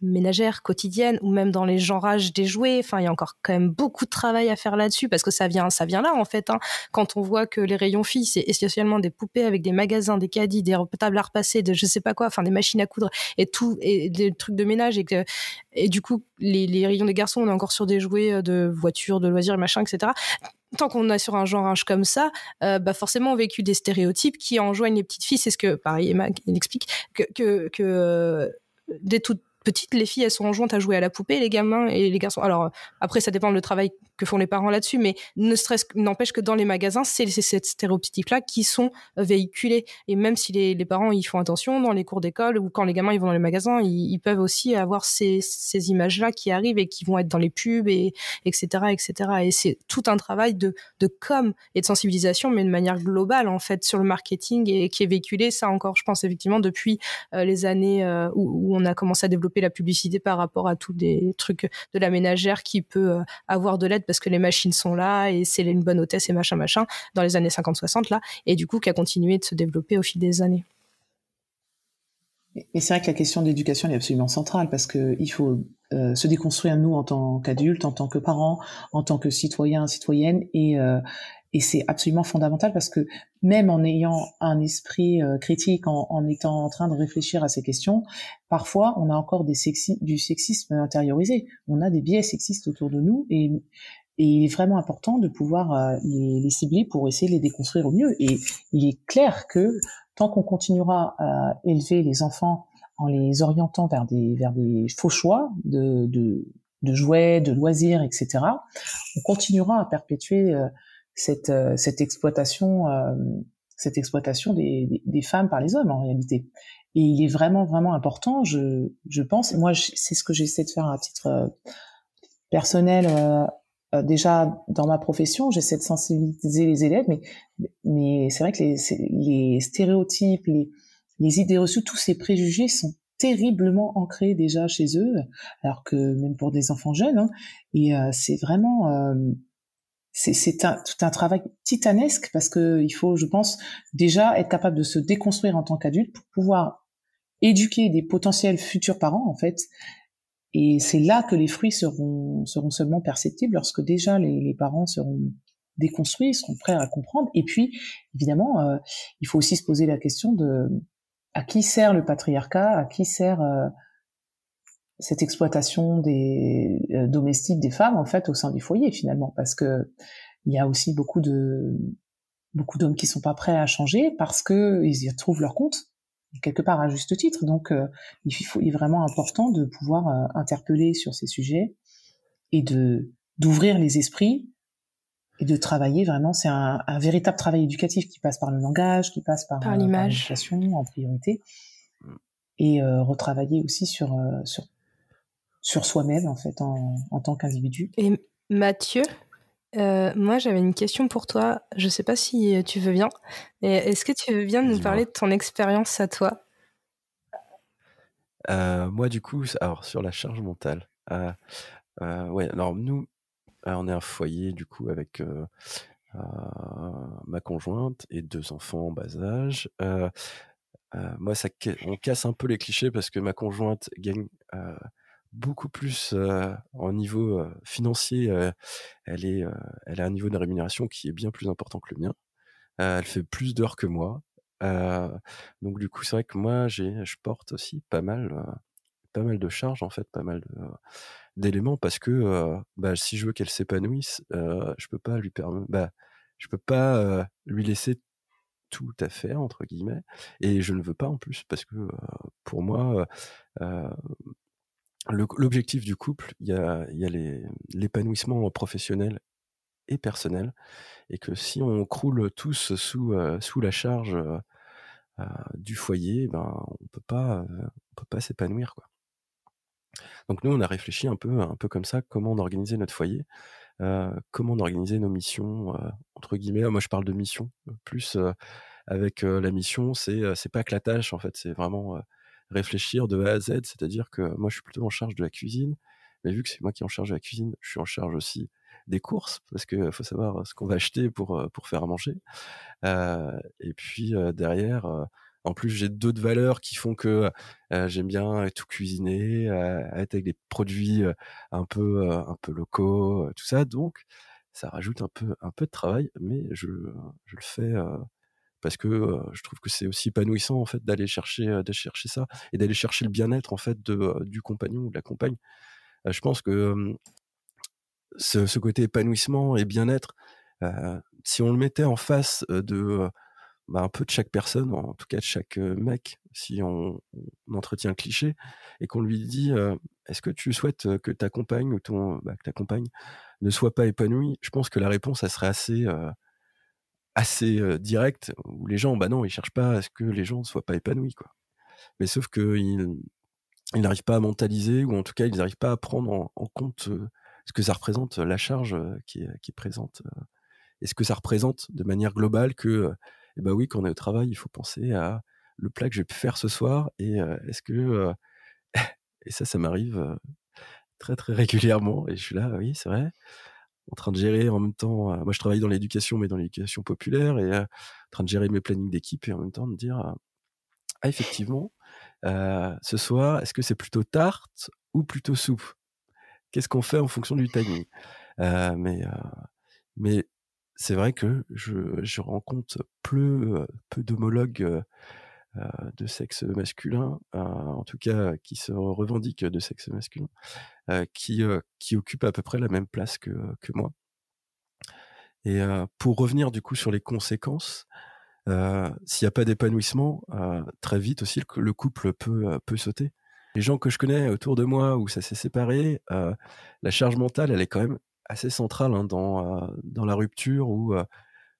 ménagère quotidienne ou même dans les genrages des jouets. Enfin, il y a encore quand même beaucoup de travail à faire là-dessus parce que ça vient, ça vient là en fait. Hein. Quand on voit que les rayons filles, c'est essentiellement des poupées avec des magasins, des caddies, des tables à repasser, de je sais pas quoi, enfin des machines à coudre et tout et des trucs de ménage et que et du coup les, rayons des garçons, on est encore sur des jouets euh, de voitures, de loisirs, machin, etc tant qu'on est sur un genre comme ça, bah forcément on vécu des stéréotypes qui enjoignent les petites filles. C'est ce que, pareil, Emma il explique que, que, que dès toutes petites, les filles, elles sont enjointes à jouer à la poupée, les gamins et les garçons. Alors, après, ça dépend du travail que font les parents là-dessus, mais ne stresse, n'empêche que dans les magasins, c'est cette stéréotype-là qui sont véhiculés. Et même si les, les, parents y font attention dans les cours d'école ou quand les gamins ils vont dans les magasins, ils, peuvent aussi avoir ces, ces images-là qui arrivent et qui vont être dans les pubs et etc. etc. Et c'est tout un travail de, de com et de sensibilisation, mais de manière globale en fait sur le marketing et qui est véhiculé. Ça encore, je pense effectivement depuis euh, les années euh, où, où, on a commencé à développer la publicité par rapport à tous les trucs de la ménagère qui peut euh, avoir de l'aide parce que les machines sont là et c'est une bonne hôtesse et machin machin dans les années 50-60 là et du coup qui a continué de se développer au fil des années. Et c'est vrai que la question de l'éducation est absolument centrale parce que il faut euh, se déconstruire nous en tant qu'adultes, en tant que parents, en tant que citoyens, citoyennes et euh, et c'est absolument fondamental parce que même en ayant un esprit euh, critique, en, étant en train de réfléchir à ces questions, parfois on a encore du sexisme intériorisé. On a des biais sexistes autour de nous et, il est vraiment important de pouvoir euh, les, cibler pour essayer de les déconstruire au mieux. Et il est clair que tant qu'on continuera à élever les enfants en les orientant vers des, faux choix de jouets, de loisirs, etc., on continuera à perpétuer euh, cette, euh, cette exploitation, euh, cette exploitation des, des, femmes par les hommes en réalité. Et il est vraiment vraiment important, je, je pense. Moi, c'est ce que j'essaie de faire à titre euh, personnel. déjà dans ma profession, j'essaie de sensibiliser les élèves, mais mais c'est vrai que les, les stéréotypes, les, les idées reçues, tous ces préjugés sont terriblement ancrés déjà chez eux, alors que même pour des enfants jeunes. Hein, et c'est vraiment c'est un, tout un travail titanesque parce que il faut, je pense, déjà être capable de se déconstruire en tant qu'adulte pour pouvoir éduquer des potentiels futurs parents, en fait. Et c'est là que les fruits seront, seront seulement perceptibles lorsque déjà les, les parents seront déconstruits, seront prêts à comprendre. Et puis, évidemment, euh, il faut aussi se poser la question de à qui sert le patriarcat, à qui sert euh, cette exploitation des euh, domestiques des femmes en fait au sein du foyer finalement. Parce que il y a aussi beaucoup de beaucoup d'hommes qui sont pas prêts à changer parce que ils y retrouvent leur compte quelque part à juste titre. Donc euh, il, faut, il est vraiment important de pouvoir euh, interpeller sur ces sujets et de d'ouvrir les esprits et de travailler vraiment. C'est un, un, véritable travail éducatif qui passe par le langage qui passe par, par l'image. en priorité et retravailler aussi sur sur sur soi-même en fait en, en tant qu'individu. Et Mathieu, euh, moi j'avais une question pour toi. Je sais pas si tu veux bien. Est-ce que tu veux bien nous parler de ton expérience à toi? Euh, Moi du coup, alors sur la charge mentale. Euh, euh ouais, alors nous, euh, on est un foyer du coup avec euh, ma conjointe et deux enfants en bas âge. moi, ça, on casse un peu les clichés parce que ma conjointe gagne beaucoup plus en niveau financier. Elle est, elle a un niveau de rémunération qui est bien plus important que le mien. elle fait plus d'heures que moi. donc du coup, c'est vrai que moi, j'ai, je porte aussi pas mal, pas mal de charges en fait, pas mal d'éléments parce que bah, si je veux qu'elle s'épanouisse, je peux pas lui permettre, bah, je peux pas lui laisser tout à faire entre guillemets et je ne veux pas en plus parce que pour moi l'objectif du couple, il y a, y a l'épanouissement professionnel et personnel, et que si on croule tous sous, euh, sous la charge euh, euh, du foyer, ben on peut peut pas s'épanouir quoi. Donc nous, on a réfléchi un peu, un peu comme ça, comment on organisait notre foyer, comment on organisait nos missions entre guillemets. Moi, je parle de mission plus avec la mission, c'est c'est pas que la tâche en fait, c'est vraiment réfléchir de A à Z, c'est-à-dire que moi je suis plutôt en charge de la cuisine, mais vu que c'est moi qui en charge de la cuisine, je suis en charge aussi des courses, parce qu'il faut savoir ce qu'on va acheter pour, euh, pour faire à manger. Euh, et puis euh, derrière, en plus j'ai d'autres valeurs qui font que j'aime bien tout cuisiner, être avec des produits un peu, un peu locaux, tout ça, donc ça rajoute un peu, un peu de travail, mais je, je le fais parce que je trouve que c'est aussi épanouissant en fait d'aller chercher, ça et d'aller chercher le bien-être en fait du compagnon ou de la compagne. je pense que ce, côté épanouissement et bien-être, si on le mettait en face de bah, un peu de chaque personne, en tout cas de chaque mec, si on, entretient un cliché, et qu'on lui dit est-ce que tu souhaites que ta compagne ou ton, bah, que ta compagne ne soit pas épanouie? Je pense que la réponse, elle serait assez, assez directe, où les gens, bah non, ils cherchent pas à ce que les gens ne soient pas épanouis, quoi. Mais sauf qu'ils ils n'arrivent pas à mentaliser, ou en tout cas, ils n'arrivent pas à prendre en, compte ce que ça représente, la charge qui est, qui est présente, et ce que ça représente de manière globale que et bah oui, quand on est au travail, il faut penser à le plat que je vais faire ce soir et est-ce que et ça, ça m'arrive très très régulièrement et je suis là, oui, c'est vrai, en train de gérer en même temps. moi, je travaille dans l'éducation, mais dans l'éducation populaire et en train de gérer mes plannings d'équipe et en même temps de dire, ah effectivement, ce soir, est-ce que c'est plutôt tarte ou plutôt soupe? Qu'est-ce qu'on fait en fonction du timing? Mais mais c'est vrai que je, rencontre peu, peu d'homologues de sexe masculin, en tout cas qui se revendiquent de sexe masculin, qui, qui occupent à peu près la même place que, moi. Et pour revenir du coup sur les conséquences, s'il n'y a pas d'épanouissement, très vite aussi le, couple peut, peut sauter. Les gens que je connais autour de moi où ça s'est séparé, la charge mentale, elle est quand même assez centrale hein, dans, dans la rupture ou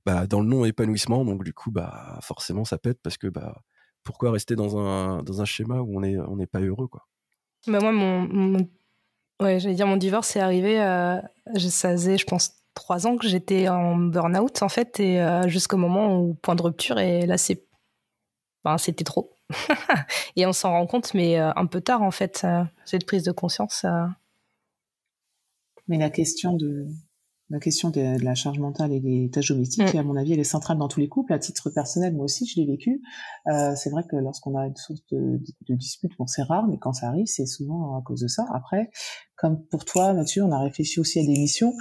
bah, dans le non-épanouissement. Donc, du coup, bah, forcément, ça pète parce que bah, pourquoi rester dans un, dans un schéma où on n'est on n'est pas heureux quoi. Bah moi, mon, Ouais, j'allais dire, mon divorce est arrivé, ça faisait, je pense, trois ans que j'étais en burn-out, en fait, et jusqu'au moment où point de rupture, et là, c'est. Ben, c'était trop. et on s'en rend compte, mais un peu tard, en fait, cette prise de conscience. Mais la question de la question de, la charge mentale et des tâches domestiques, mm. à mon avis, elle est centrale dans tous les couples. À titre personnel, moi aussi, je l'ai vécu. Euh, c'est vrai que lorsqu'on a une source de, de, dispute, bon, c'est rare, mais quand ça arrive, c'est souvent à cause de ça. Après, comme pour toi, Mathieu, on a réfléchi aussi à des missions.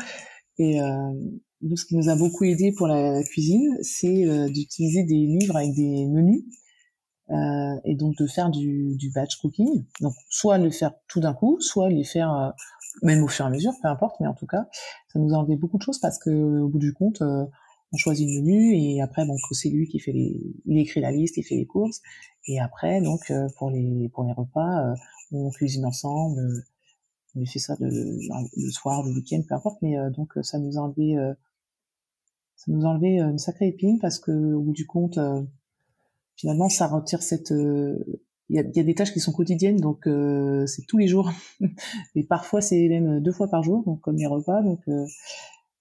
Et euh, nous, ce qui nous a beaucoup aidé pour la cuisine, c'est euh, d'utiliser des livres avec des menus. Euh, et donc de faire du, du batch cooking. Donc soit le faire tout d'un coup, soit les faire même au fur et à mesure, peu importe, mais en tout cas, ça nous a enlevé beaucoup de choses parce que au bout du compte, euh, on choisit le menu et après donc c'est lui qui fait les, il écrit la liste, il fait les courses et après donc euh, pour les pour les repas, euh, on cuisine ensemble, on fait ça le, soir, le week-end, peu importe, mais donc ça nous a enlevé ça nous a enlevé une sacrée épine parce que au bout du compte finalement ça retire cette il y a, y a, des tâches qui sont quotidiennes, donc euh, c'est tous les jours. et parfois, c'est même deux fois par jour, donc comme les repas. Donc euh,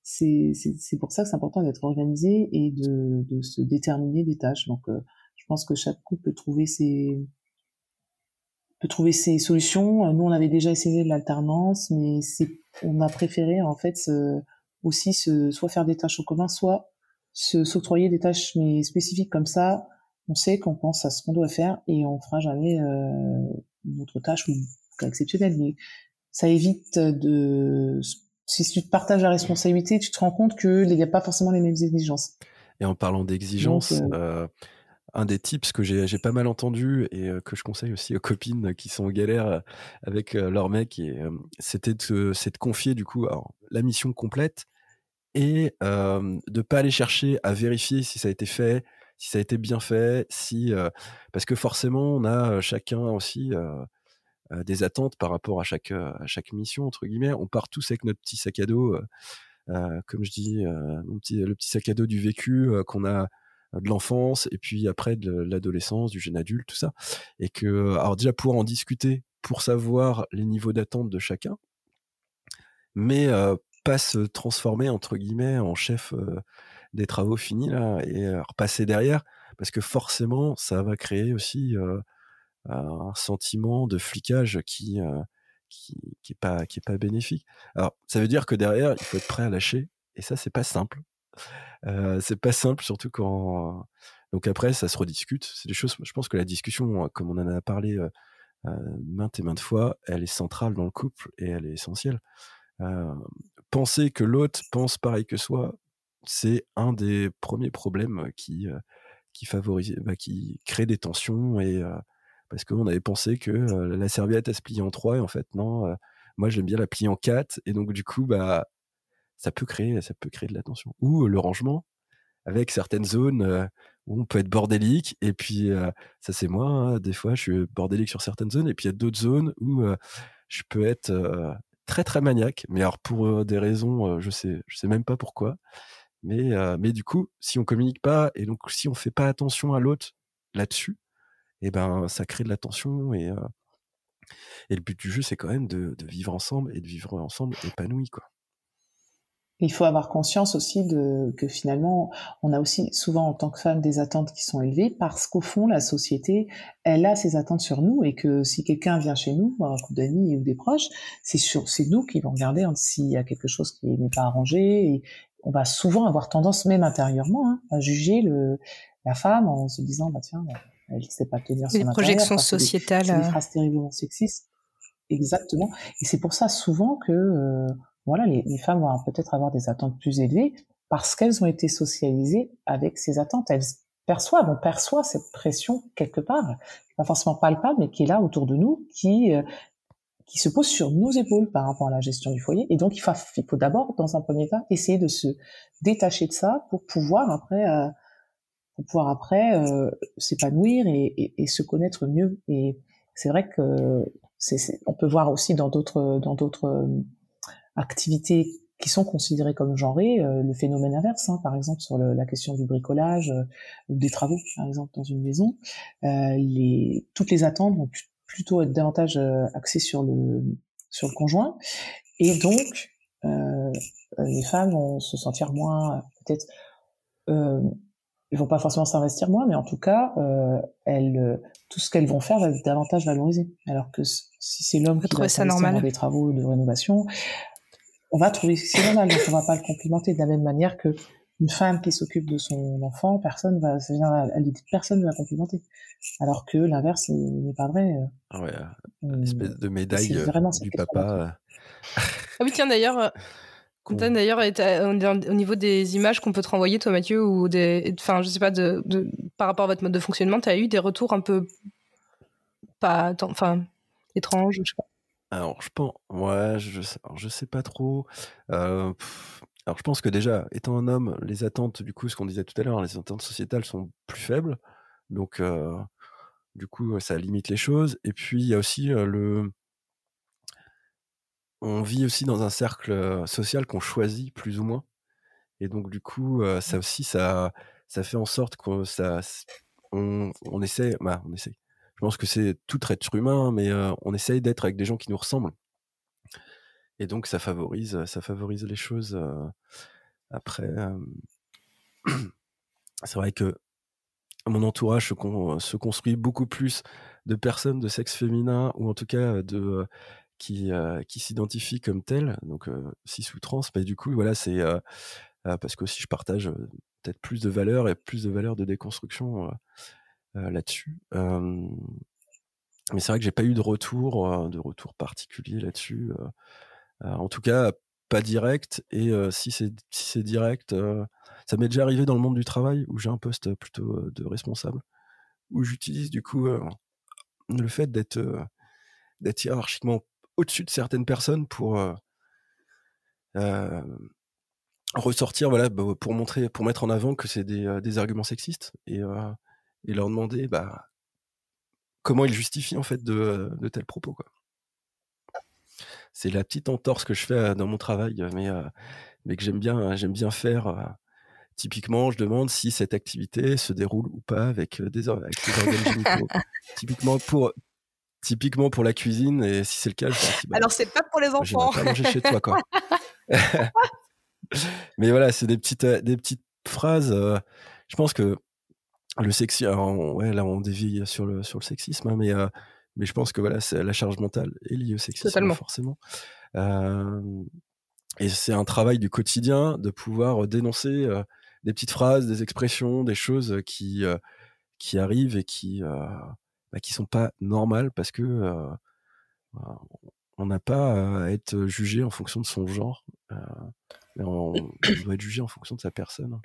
c'est pour ça que c'est important d'être organisé et de, de, se déterminer des tâches. Donc euh, je pense que chaque couple peut trouver ses peut trouver ses solutions. Nous, on avait déjà essayé de l'alternance, mais on a préféré en fait aussi se, soit faire des tâches en commun, soit se s'octroyer des tâches mais spécifiques comme ça on sait qu'on pense à ce qu'on doit faire et on fera jamais euh, une autre tâche ou cas exceptionnel. Mais ça évite de si tu partages la responsabilité, tu te rends compte que il n'y a pas forcément les mêmes exigences. Et en parlant d'exigences, euh, euh, un des tips que j'ai pas mal entendu et que je conseille aussi aux copines qui sont en galère avec leur mec, c'était de, de, confier du coup la mission complète et de pas aller chercher à vérifier si ça a été fait, si ça a été bien fait, si parce que forcément on a chacun aussi des attentes par rapport à chaque à chaque mission entre guillemets. On part tous avec notre petit sac à dos, comme je dis, le petit sac à dos du vécu qu'on a de l'enfance et puis après de l'adolescence, du jeune adulte, tout ça. Et que alors déjà pouvoir en discuter pour savoir les niveaux d'attente de chacun, mais pas se transformer entre guillemets en chef des travaux finis là et repasser derrière parce que forcément ça va créer aussi un sentiment de flicage qui qui, qui est pas qui est pas bénéfique. Alors ça veut dire que derrière il faut être prêt à lâcher et ça c'est pas simple. Euh, c'est pas simple surtout quand donc après ça se rediscute. C'est des choses. Je pense que la discussion comme on en a parlé euh, maintes et maintes fois, elle est centrale dans le couple et elle est essentielle. Euh, penser que l'autre pense pareil que soi, c'est un des premiers problèmes qui, qui favorise, bah, qui crée des tensions et parce qu'on avait pensé que la serviette elle se pliait en trois et en fait non, moi j'aime bien la plier en quatre et donc du coup bah ça peut créer, ça peut créer de la tension. Ou le rangement, avec certaines zones où on peut être bordélique, et puis ça c'est moi, hein, des fois je suis bordélique sur certaines zones, et puis il y a d'autres zones où je peux être très très maniaque, mais alors pour des raisons, je sais, je sais même pas pourquoi. Mais, mais du coup, si on communique pas et donc si on fait pas attention à l'autre là-dessus, et eh ben ça crée de la tension et et le but du jeu c'est quand même de, vivre ensemble et de vivre ensemble épanoui quoi. Il faut avoir conscience aussi de que finalement, on a aussi souvent en tant que femme des attentes qui sont élevées parce qu'au fond, la société, elle a ses attentes sur nous et que si quelqu'un vient chez nous, un coup d'amis ou des proches, c'est sur, c'est nous qui vont regarder s'il y a quelque chose qui n'est pas arrangé on va souvent avoir tendance, même intérieurement, hein, à juger le, la femme en se disant, bah tiens, elle ne sait pas tenir son Les projections sociétales. C'est des, des, phrases terriblement sexistes. Exactement. Et c'est pour ça souvent que euh, voilà, les, les femmes vont peut-être avoir des attentes plus élevées parce qu'elles ont été socialisées avec ces attentes. Elles perçoivent, on perçoit cette pression quelque part, pas forcément palpable, mais qui est là autour de nous, qui euh, qui se pose sur nos épaules par rapport à la gestion du foyer. Et donc, il faut, d'abord, dans un premier temps, essayer de se détacher de ça pour pouvoir après, euh, pour pouvoir après euh, s'épanouir et, et, et, se connaître mieux. Et c'est vrai que c'est, on peut voir aussi dans d'autres, dans d'autres activités qui sont considérées comme genrées, euh, le phénomène inverse, hein, par exemple sur le, la question du bricolage euh, ou des travaux, par exemple dans une maison, euh, les, toutes les attentes vont plutôt être davantage euh, axées sur le sur le conjoint, et donc euh, les femmes vont se sentir moins peut-être ils vont pas forcément s'investir moins, mais en tout cas, elles, tout ce qu'elles vont faire va être davantage valorisé. Alors que si c'est l'homme qui va s'investir dans des travaux de rénovation, on va trouver que c'est normal, donc on va pas le complimenter de la même manière que une femme qui s'occupe de son enfant, personne va, personne ne va complimenter. Alors que l'inverse n'est pas vrai. Ah ouais, une espèce de médaille vraiment du papa. ah oui, tiens, d'ailleurs, d'ailleurs, au niveau des images qu'on peut te renvoyer, toi, Mathieu, ou des, enfin, je sais pas, de, par rapport à votre mode de fonctionnement, tu as eu des retours un peu pas, enfin, étranges, je sais pas. Alors, je pense, ouais, je, je sais pas trop. Euh, alors, je pense que déjà, étant un homme, les attentes, du coup, ce qu'on disait tout à l'heure, les attentes sociétales sont plus faibles. Donc, euh, du coup, ça limite les choses. Et puis, il y a aussi euh, le. On vit aussi dans un cercle social qu'on choisit plus ou moins. Et donc, du coup, ça mmh. aussi, ça, ça fait en sorte qu'on ça, on, on essaie, bah, on essaie je pense que c'est tout être humain, mais on essaye d'être avec des gens qui nous ressemblent. Et donc ça favorise, ça favorise les choses. après, c'est vrai que mon entourage se, construit beaucoup plus de personnes de sexe féminin ou en tout cas de qui, s'identifient comme telles, donc cis ou trans. Mais du coup, voilà, c'est parce que aussi je partage peut-être plus de valeurs et plus de valeurs de déconstruction là-dessus. mais c'est vrai que j'ai pas eu de retour, de retour particulier là-dessus. Euh, en tout cas, pas direct. Et si c'est si direct, ça m'est déjà arrivé dans le monde du travail où j'ai un poste plutôt de responsable, où j'utilise du coup le fait d'être hiérarchiquement au-dessus de certaines personnes pour ressortir, voilà, bah, pour montrer, pour mettre en avant que c'est des, arguments sexistes et et leur demander bah, comment ils justifient en fait de, de tels propos. Quoi. C'est la petite entorse que je fais dans mon travail, mais, mais que j'aime bien, j'aime bien faire. Typiquement, je demande si cette activité se déroule ou pas avec des, avec organes génitaux. Typiquement pour, typiquement pour la cuisine, et si c'est le cas, je bah, Alors, c'est pas pour les enfants. Pas manger chez toi, quoi. mais voilà, c'est des petites, des petites phrases. je pense que le sexy, ouais, là on dévie sur le sur le sexisme, hein, mais euh, mais je pense que voilà, la charge mentale est liée au sexisme forcément. Euh, et c'est un travail du quotidien de pouvoir dénoncer euh, des petites phrases, des expressions, des choses qui qui arrivent et qui bah, qui sont pas normales parce que on n'a pas à être jugé en fonction de son genre, mais on, on doit être jugé en fonction de sa personne.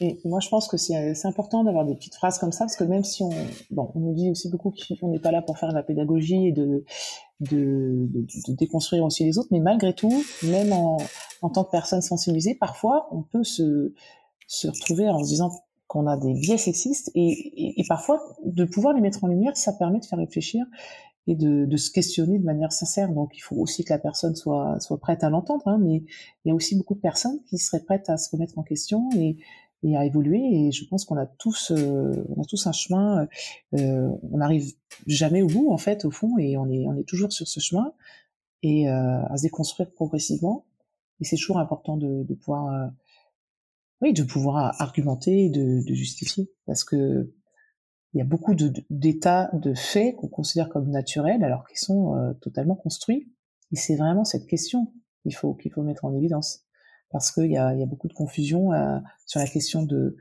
Et moi, je pense que c'est important d'avoir des petites phrases comme ça, parce que même si on, bon, on nous dit aussi beaucoup qu'on n'est pas là pour faire de la pédagogie et de, déconstruire aussi les autres, mais malgré tout, même en, tant que personne sensibilisée, parfois, on peut se, retrouver en se disant qu'on a des biais sexistes et, parfois de pouvoir les mettre en lumière, ça permet de faire réfléchir et de, se questionner de manière sincère. Donc il faut aussi que la personne soit, soit prête à l'entendre, hein, mais il y a aussi beaucoup de personnes qui seraient prêtes à se remettre en question et, et à évoluer. Et je pense qu'on a tous, euh, on a tous un chemin. Euh, on n'arrive jamais au bout en fait, au fond, et on est, on est toujours sur ce chemin et euh, à se déconstruire progressivement. Et c'est toujours important de, de pouvoir, euh, oui, de pouvoir argumenter, de, de justifier, parce que il y a beaucoup d'états, de, de, faits qu'on considère comme naturels, alors qu'ils sont euh, totalement construits. Et c'est vraiment cette question qu'il faut qu'il faut mettre en évidence, parce qu'il y a, beaucoup de confusion euh, sur la question de,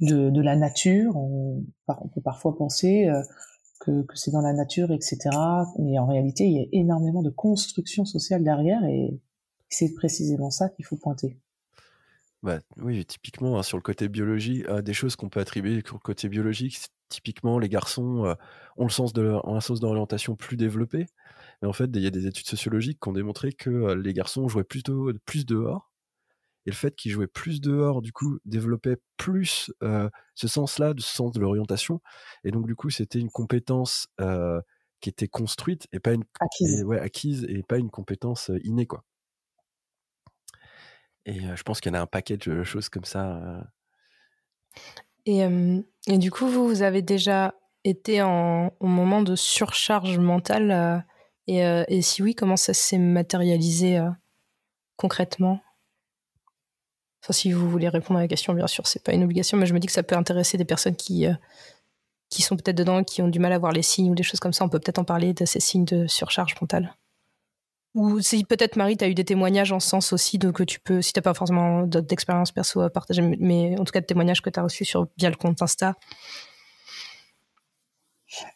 la nature. On, peut parfois penser euh, que, c'est dans la nature, etc. Mais en réalité, il y a énormément de construction sociale derrière, et c'est précisément ça qu'il faut pointer. Bah, oui, typiquement, hein, sur le côté biologie, des choses qu'on peut attribuer sur le côté biologique, typiquement, les garçons ont le sens un sens d'orientation plus développé. Mais en fait, il y a des études sociologiques qui ont démontré que les garçons jouaient plutôt plus dehors. Et le fait qu'ils jouaient plus dehors, du coup, développait plus ce sens-là, ce sens de l'orientation. Et donc, du coup, c'était une compétence qui était construite et pas une acquise. Et, ouais, acquise et pas une compétence innée, quoi. Et je pense qu'il y en a un paquet de choses comme ça. Et, et, du coup, vous, vous avez déjà été en, au moment de surcharge mentale. et, et, si oui, comment ça s'est matérialisé concrètement? Enfin, si vous voulez répondre à la question, bien sûr, c'est pas une obligation, mais je me dis que ça peut intéresser des personnes qui, qui sont peut-être dedans, qui ont du mal à voir les signes ou des choses comme ça. On peut peut-être en parler de ces signes de surcharge mentale. Ou si peut-être Marie, tu as eu des témoignages en sens aussi, donc tu peux, si tu n'as pas forcément d'expérience perso à partager, mais en tout cas de témoignages que tu as reçus sur, via le compte Insta.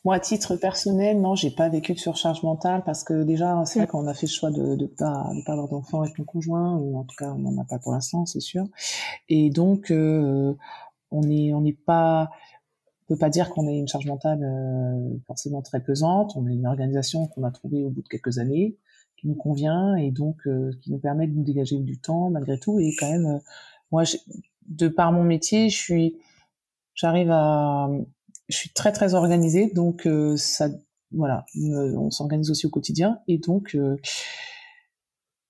Moi, à titre personnel, non, j'ai pas vécu de surcharge mentale parce que déjà, c'est vrai mm. qu'on a fait le choix de ne pas, de pas avoir d'enfant avec mon conjoint, ou en tout cas, on n'en a pas pour l'instant, c'est sûr. Et donc, euh, on n'est on n'est pas, on peut pas dire qu'on ait une charge mentale euh, forcément très pesante. On a une organisation qu'on a trouvée au bout de quelques années qui nous convient et donc euh, qui nous permet de nous dégager du temps malgré tout. Et quand même, moi, de par mon métier, je suis, j'arrive à, je suis très très organisée, donc euh, ça, voilà, on s'organise aussi au quotidien et donc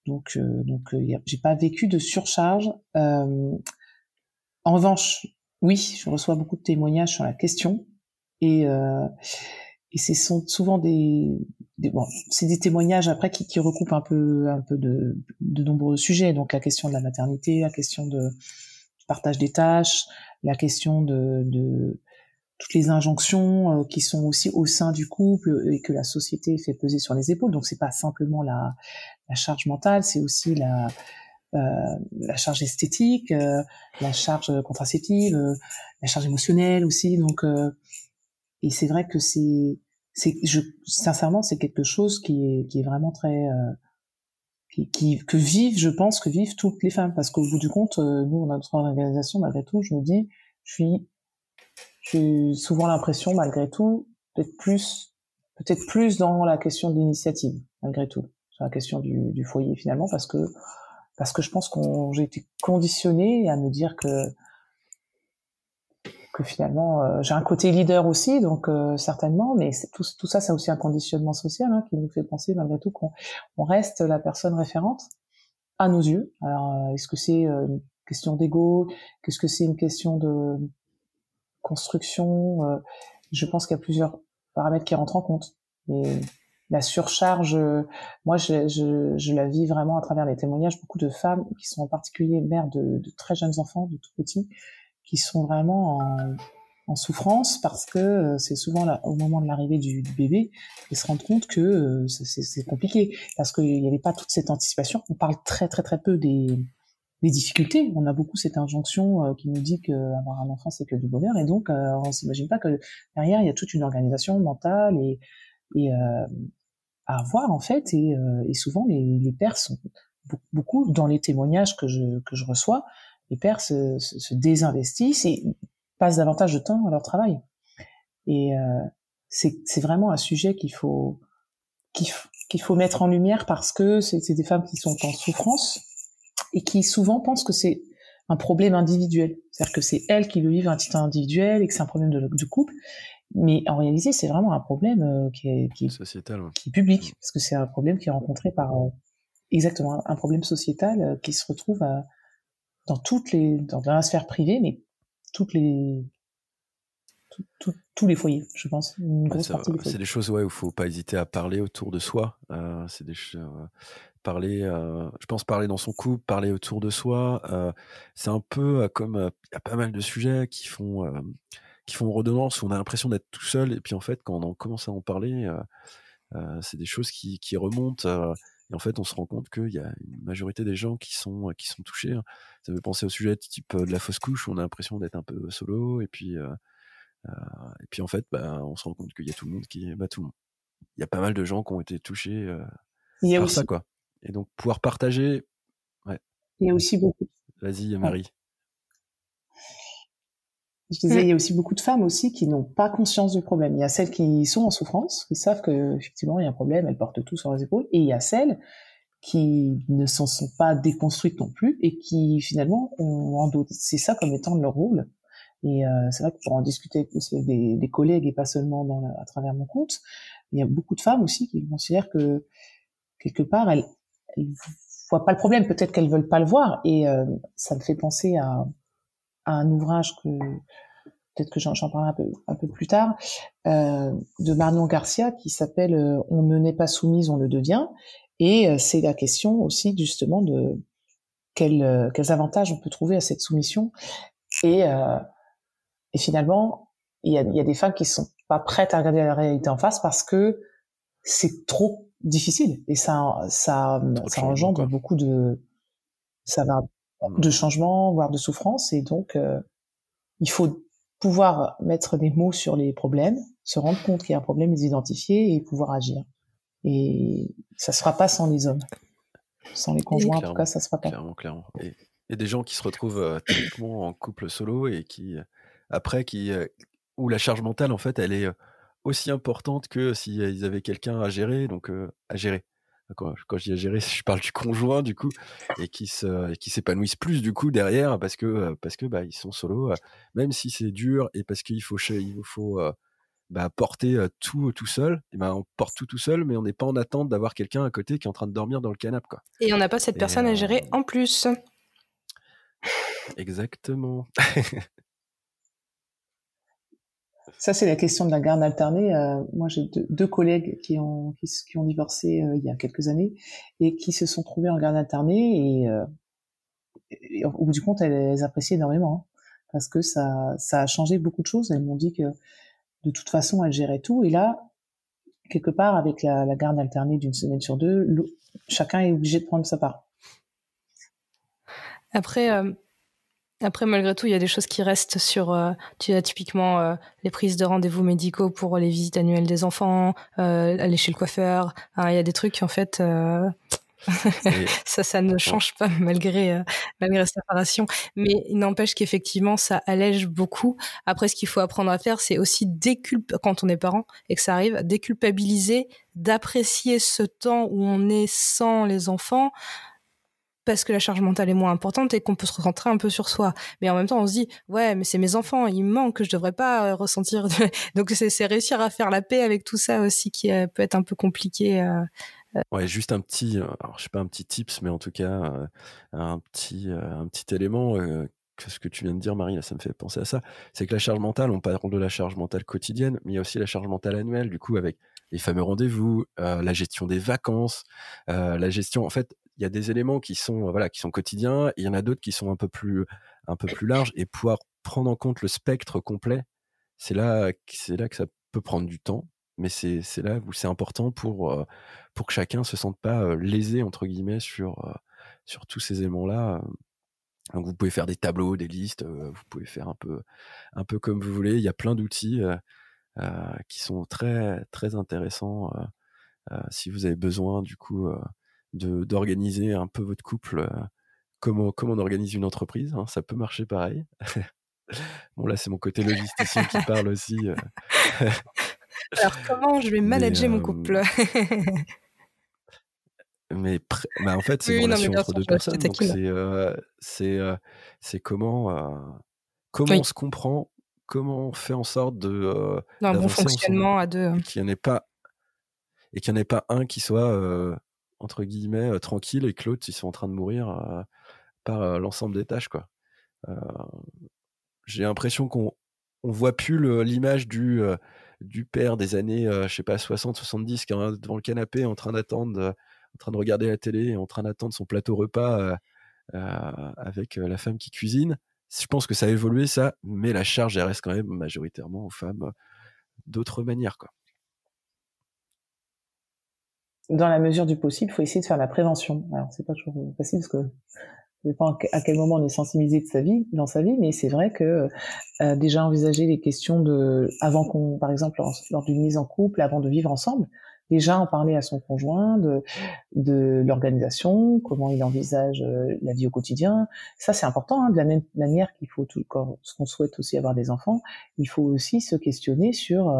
donc donc j'ai pas vécu de surcharge. en revanche, oui, je reçois beaucoup de témoignages sur la question et et ce sont souvent des, bon, c'est des témoignages après qui, qui, recoupent un peu un peu de, de nombreux sujets donc la question de la maternité la question de partage des tâches la question de, de toutes les injonctions euh, qui sont aussi au sein du couple et que la société fait peser sur les épaules. Donc c'est pas simplement la, la charge mentale c'est aussi la euh, la charge esthétique euh, la charge contraceptive euh, la charge émotionnelle aussi. Donc et c'est vrai que c'est, c'est, je, sincèrement, c'est quelque chose qui est, qui est vraiment très, euh, qui, qui, que vivent, je pense, que vivent toutes les femmes, parce qu'au bout du compte, euh, nous, on a notre organisation, malgré tout, je me dis, je suis, j'ai souvent l'impression, malgré tout, peut-être plus, peut-être plus dans la question de l'initiative, malgré tout, sur la question du, du foyer finalement, parce que, parce que je pense qu'on, j'ai été conditionnée à me dire que que finalement euh, j'ai un côté leader aussi, donc euh, certainement, mais tout, tout ça, c'est aussi un conditionnement social hein, qui nous fait penser malgré tout qu'on on reste la personne référente à nos yeux. Alors, euh, est-ce que c'est une question d'ego? Qu'est-ce que c'est une question de construction Je pense qu'il y a plusieurs paramètres qui rentrent en compte. Et la surcharge, moi, je, la vis vraiment à travers les témoignages. Beaucoup de femmes qui sont en particulier mères de, très jeunes enfants, de tout petits, qui sont vraiment en, souffrance parce que euh, c'est souvent là, au moment de l'arrivée du, du, bébé, ils se rendent compte que euh, c'est compliqué parce qu'il n'y avait pas toute cette anticipation. On parle très très très peu des, des difficultés. On a beaucoup cette injonction euh, qui nous dit qu'avoir un enfant c'est que du bonheur et donc on s'imagine pas que derrière il y a toute une organisation mentale et, et à avoir en fait et, et souvent les, les pères sont beaucoup dans les témoignages que je que je reçois les pères se, se, désinvestissent et passent davantage de temps à leur travail. Et euh, c'est vraiment un sujet qu'il faut qu'il faut mettre en lumière parce que c'est des femmes qui sont en souffrance et qui souvent pensent que c'est un problème individuel. C'est-à-dire que c'est elle qui le à un titre individuel et que c'est un problème de, de couple. Mais en réalité, c'est vraiment un problème euh, qui, est, qui, sociétal, qui est public, parce que c'est un problème qui est rencontré par euh, exactement un problème sociétal euh, qui se retrouve dans toutes les dans la sphère privée, mais toutes les tous les foyers, je pense. c'est des choses ouais, où il faut pas hésiter à parler autour de soi. c'est des parler, je pense parler dans son couple, parler autour de soi. c'est un peu comme il y a pas mal de sujets qui font qui font redondance, où on a l'impression d'être tout seul, et puis en fait, quand on commence à en parler, euh, euh, c'est des choses qui, qui remontent, euh, et en fait, on se rend compte qu'il y a une majorité des gens qui sont, qui sont touchés. Hein. Ça veut penser au sujet type de la fausse couche, où on a l'impression d'être un peu solo, et puis, et puis en fait, bah, on se rend compte qu'il y a tout le monde qui, bah, tout le monde. Il y a pas mal de gens qui ont été touchés par ça, quoi. Et donc, pouvoir partager, ouais. Il y a aussi beaucoup. Vas-y, Marie. Je disais, il y a aussi beaucoup de femmes aussi qui n'ont pas conscience du problème. Il y a celles qui sont en souffrance, qui savent que effectivement il y a un problème, elles portent tout sur les épaules, et il y a celles qui ne s'en sont pas déconstruites non plus et qui finalement ont c'est ça comme étant leur rôle. Et euh, c'est vrai que pour en discuter avec des, des, collègues et pas seulement dans à travers mon compte, il y a beaucoup de femmes aussi qui considèrent que quelque part elles, elles voient pas le problème, peut-être qu'elles veulent pas le voir. Et euh, ça me fait penser à un ouvrage que peut-être que j'en parlerai un peu, un peu plus tard, euh, de Marion Garcia qui s'appelle euh, On ne n'est pas soumise, on le devient. Et euh, c'est la question aussi justement de quels, quels avantages on peut trouver à cette soumission. Et, et finalement, il y a, y a des femmes qui sont pas prêtes à regarder la réalité en face parce que c'est trop difficile et ça ça ça engendre beaucoup de ça va de changement, voire de souffrance. Et donc, euh, il faut pouvoir mettre des mots sur les problèmes, se rendre compte qu'il y a un problème, les identifier et pouvoir agir. Et ça se fera pas sans les hommes. Sans les conjoints, en tout cas, ça se fera pas. Clairement, clairement. Et, et des gens qui se retrouvent euh, typiquement en couple solo et qui, euh, après, qui, où la charge mentale, en fait, elle est aussi importante que s'ils avaient quelqu'un à gérer, donc à gérer quand, quand je dis à gérer, je parle du conjoint du coup, et qui se, qui s'épanouissent plus du coup derrière parce que parce que bah ils sont solo, euh, même si c'est dur et parce qu'il faut il faut bah, porter tout tout seul, et ben on porte tout tout seul, mais on n'est pas en attente d'avoir quelqu'un à côté qui est en train de dormir dans le canapé quoi. Et on n'a pas cette personne à gérer en plus. Exactement. Ça, c'est la question de la garde alternée. Euh, moi, j'ai deux, collègues qui ont, qui, ont divorcé euh, il y a quelques années et qui se sont trouvés en garde alternée et, euh, au bout du compte, elles, apprécient énormément hein, parce que ça, ça a changé beaucoup de choses. Elles m'ont dit que de toute façon, elles géraient tout et là, quelque part, avec la, la garde alternée d'une semaine sur deux, chacun est obligé de prendre sa part. Après, après, malgré tout, il y a des choses qui restent sur, euh, tu as typiquement euh, les prises de rendez-vous médicaux pour les visites annuelles des enfants, euh, aller chez le coiffeur. il y a des trucs en fait, ça, ça ne change pas malgré malgré la séparation. Mais il n'empêche qu'effectivement, ça allège beaucoup. Après, ce qu'il faut apprendre à faire, c'est aussi déculp quand on est parent et que ça arrive, déculpabiliser, d'apprécier ce temps où on est sans les enfants parce que la charge mentale est moins importante et qu'on peut se recentrer un peu sur soi. Mais en même temps, on se dit, ouais, mais c'est mes enfants, ils me manquent, je devrais pas euh, ressentir. Donc c'est réussir à faire la paix avec tout ça aussi qui euh, peut être un peu compliqué. Euh, ouais, juste un petit, alors je sais pas un petit tips, mais en tout cas un petit, un petit élément ce que tu viens de dire, Marie, ça me fait penser à ça. C'est que la charge mentale, on parle de la charge mentale quotidienne, mais il y a aussi la charge mentale annuelle, du coup, avec les fameux rendez-vous, la gestion des vacances, la gestion, en fait, il y a des éléments qui sont voilà qui sont quotidiens, il y en a d'autres qui sont un peu plus un peu plus larges et pouvoir prendre en compte le spectre complet, c'est là c'est là que ça peut prendre du temps, mais c'est là où c'est important pour euh, pour que chacun se sente pas euh, lésé entre guillemets sur euh, sur tous ces éléments là. Donc vous pouvez faire des tableaux, des listes, vous pouvez faire un peu un peu comme vous voulez. Il y a plein d'outils qui sont très très intéressants si vous avez besoin du coup d'organiser un peu votre couple euh, comme, on, organise une entreprise. Hein, ça peut marcher pareil. bon, là, c'est mon côté logisticien qui parle aussi. Euh. Alors, comment je vais manager mon couple? mais, mais en fait, c'est une relation entre deux personnes. Donc c'est comment on se comprend, comment on fait en sorte de un bon fonctionnement à deux. Qu'il n'y en ait pas et qu'il n'y en ait pas un qui soit entre guillemets tranquille et que l'autre ils sont en train de mourir par l'ensemble des tâches quoi. J'ai l'impression qu'on on voit plus l'image du du père des années je sais pas 60 70 qui est devant le canapé en train d'attendre en train de regarder la télé en train d'attendre son plateau repas avec la femme qui cuisine. Je pense que ça a évolué ça, mais la charge elle reste quand même majoritairement aux femmes d'autres manières quoi dans la mesure du possible, il faut essayer de faire la prévention. Alors c'est pas toujours facile parce que sais pas à quel moment on est sensibilisé de sa vie, dans sa vie, mais c'est vrai que euh, déjà envisager les questions de, avant qu'on, par exemple, lors d'une mise en couple, avant de vivre ensemble, déjà en parler à son conjoint de, de l'organisation, comment il envisage euh, la vie au quotidien. Ça, c'est important. Hein, de la même manière qu'il faut, tout, quand on souhaite aussi avoir des enfants, il faut aussi se questionner sur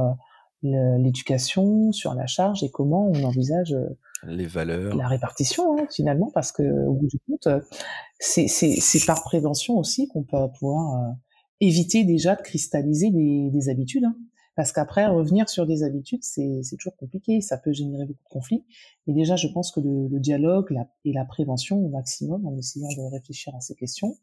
euh, l'éducation, sur la charge et comment on envisage euh, les valeurs, la répartition hein, finalement, parce que au bout du compte, c'est par prévention aussi qu'on peut pouvoir euh, éviter déjà de cristalliser des, des habitudes. Hein. Parce qu'après, revenir sur des habitudes, c'est toujours compliqué, ça peut générer beaucoup de conflits. Et déjà, je pense que le, dialogue et la prévention au maximum, en essayant de réfléchir à ces questions,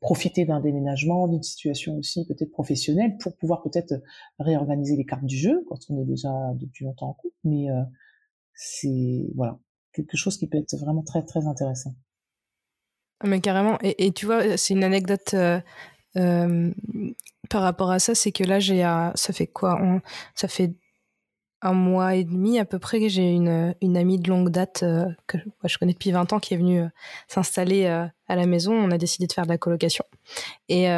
profiter d'un déménagement, d'une situation aussi peut-être professionnelle, pour pouvoir peut-être réorganiser les cartes du jeu quand on est déjà depuis longtemps en couple. Mais euh, c'est voilà quelque chose qui peut être vraiment très très intéressant. Ah, mais carrément. Et, et tu vois, c'est une anecdote euh, euh, par rapport à ça, c'est que là, j'ai, ça fait quoi Ça fait un mois et demi à peu près que j'ai une, amie de longue date euh, que je connais depuis 20 ans qui est venue euh, s'installer à la maison. On a décidé de faire de la colocation. Et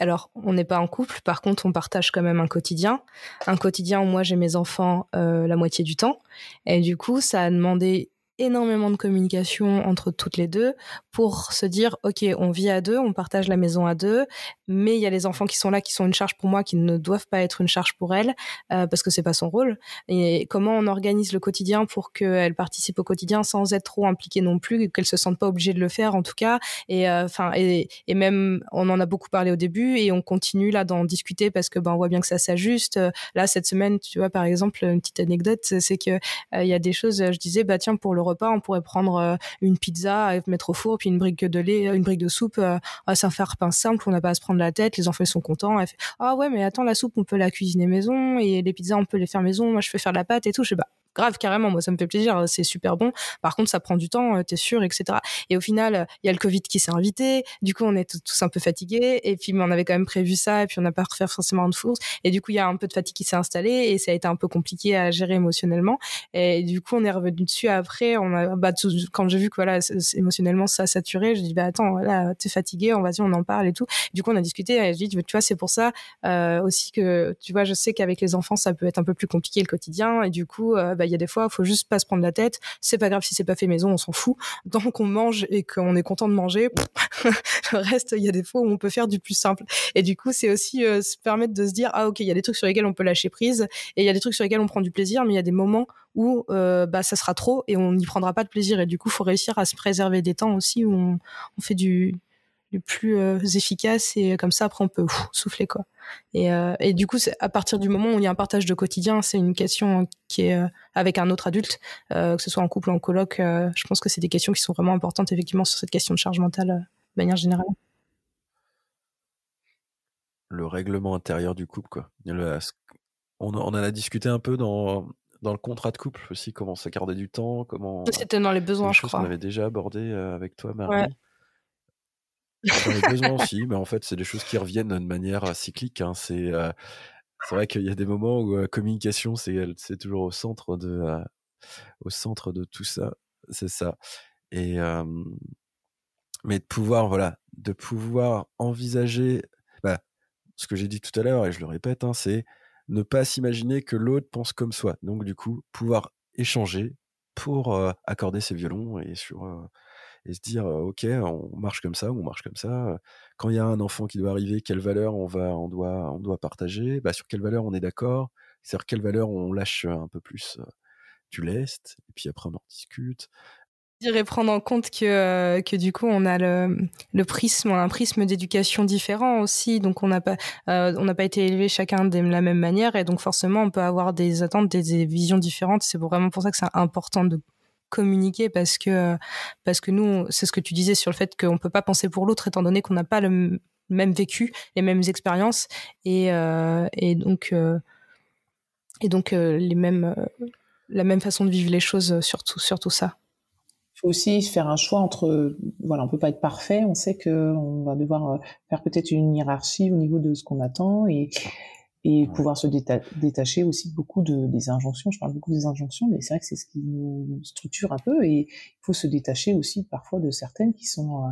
alors, on n'est pas en couple, par contre, on partage quand même un quotidien. Un quotidien où moi j'ai mes enfants la moitié du temps. Et du coup, ça a demandé énormément de communication entre toutes les deux pour se dire ok on vit à deux on partage la maison à deux mais il y a les enfants qui sont là qui sont une charge pour moi qui ne doivent pas être une charge pour elle euh, parce que c'est pas son rôle. Et comment on organise le quotidien pour qu'elle participe au quotidien sans être trop impliquée non plus qu'elle se sente pas obligée de le faire en tout cas. Et euh, enfin et, même on en a beaucoup parlé au début et on continue là d'en discuter parce que ben on voit bien que ça s'ajuste. Là cette semaine tu vois par exemple une petite anecdote c'est que euh, il y a des choses je disais bah tiens pour le repas, on pourrait prendre euh, une pizza, mettre au four, puis une brique de lait, une brique de soupe. Euh, ça faire pain simple, on n'a pas à se prendre la tête. Les enfants sont contents. Fait ah ouais, mais attends, la soupe, on peut la cuisiner maison et les pizzas, on peut les faire maison. Moi, je fais faire la pâte et tout. Je sais pas grave carrément moi ça me fait plaisir c'est super bon. Par contre ça prend du temps t'es sûr etc et au final il y a le covid qui s'est invité du coup on est tous un peu fatigués et puis on avait quand même prévu ça et puis on n'a pas refait forcément de fourse et du coup il y a un peu de fatigue qui s'est installée et ça a été un peu compliqué à gérer émotionnellement. Et du coup on est revenu dessus après on a bah, quand j'ai vu que voilà émotionnellement ça a saturé je dis bah attends là t'es fatigué on va y on en parle et tout. Du coup on a discuté et je dis tu vois c'est pour ça euh, aussi que tu vois je sais qu'avec les enfants ça peut être un peu plus compliqué le quotidien. Et du coup euh, bah, bah, il y a des fois, faut juste pas se prendre la tête. C'est pas grave si c'est pas fait maison, on s'en fout. Tant qu'on mange et qu'on est content de manger, le reste, il y a des fois où on peut faire du plus simple. Et du coup, c'est aussi euh, se permettre de se dire, ah ok, il y a des trucs sur lesquels on peut lâcher prise et il y a des trucs sur lesquels on prend du plaisir, mais il y a des moments où euh, bah ça sera trop et on n'y prendra pas de plaisir. Et du coup, faut réussir à se préserver des temps aussi où on fait du plus euh, efficace et comme ça après on peut souffler quoi. Et, euh, et du coup à partir du moment où il y a un partage de quotidien, c'est une question qui est euh, avec un autre adulte, que ce soit en couple ou en coloc. je pense que c'est des questions qui sont vraiment importantes effectivement sur cette question de charge mentale de manière générale. Le règlement intérieur du couple quoi. on, en a discuté un peu dans dans le contrat de couple aussi, comment s'accorder du temps, comment. C'était dans les besoins, je crois. On avait déjà abordé avec toi, Marie. Dans les besoins aussi, mais en fait, c'est des choses qui reviennent de manière euh, cyclique. Hein. C'est euh, c'est vrai qu'il y a des moments où la euh, communication, c'est toujours au centre de au centre de tout ça. C'est ça. Et mais de pouvoir voilà, de pouvoir envisager bah, ce que j'ai dit tout à l'heure et je le répète, hein, c'est ne pas s'imaginer que l'autre pense comme soi. Donc du coup, pouvoir échanger pour accorder ses violons et sur et se dire ok on marche comme ça on marche comme ça quand il y a un enfant qui doit arriver quelle valeur on va on doit on doit partager? Bah, sur quelle valeur on est d'accord? Sur quelle valeur on lâche un peu plus tu laisses, et puis après on en discute. Dirais prendre en compte que, que du coup on a le, le prisme, un prisme d'éducation différent aussi, donc on n'a pas pas été élevés chacun de la même manière et donc forcément on peut avoir des attentes, des, visions différentes. C'est vraiment pour ça que c'est important de communiquer parce que parce que nous c'est ce que tu disais sur le fait qu'on peut pas penser pour l'autre étant donné qu'on n'a pas le même vécu, les mêmes expériences et euh, et donc et donc les mêmes la même façon de vivre les choses sur tout, sur tout ça il faut aussi faire un choix entre, voilà, on peut pas être parfait. On sait que on va devoir euh, faire peut-être une hiérarchie au niveau de ce qu'on attend et et pouvoir se détacher aussi beaucoup de, des injonctions. Je parle beaucoup des injonctions, mais c'est vrai que c'est ce qui nous structure un peu et il faut se détacher aussi parfois de certaines qui sont euh,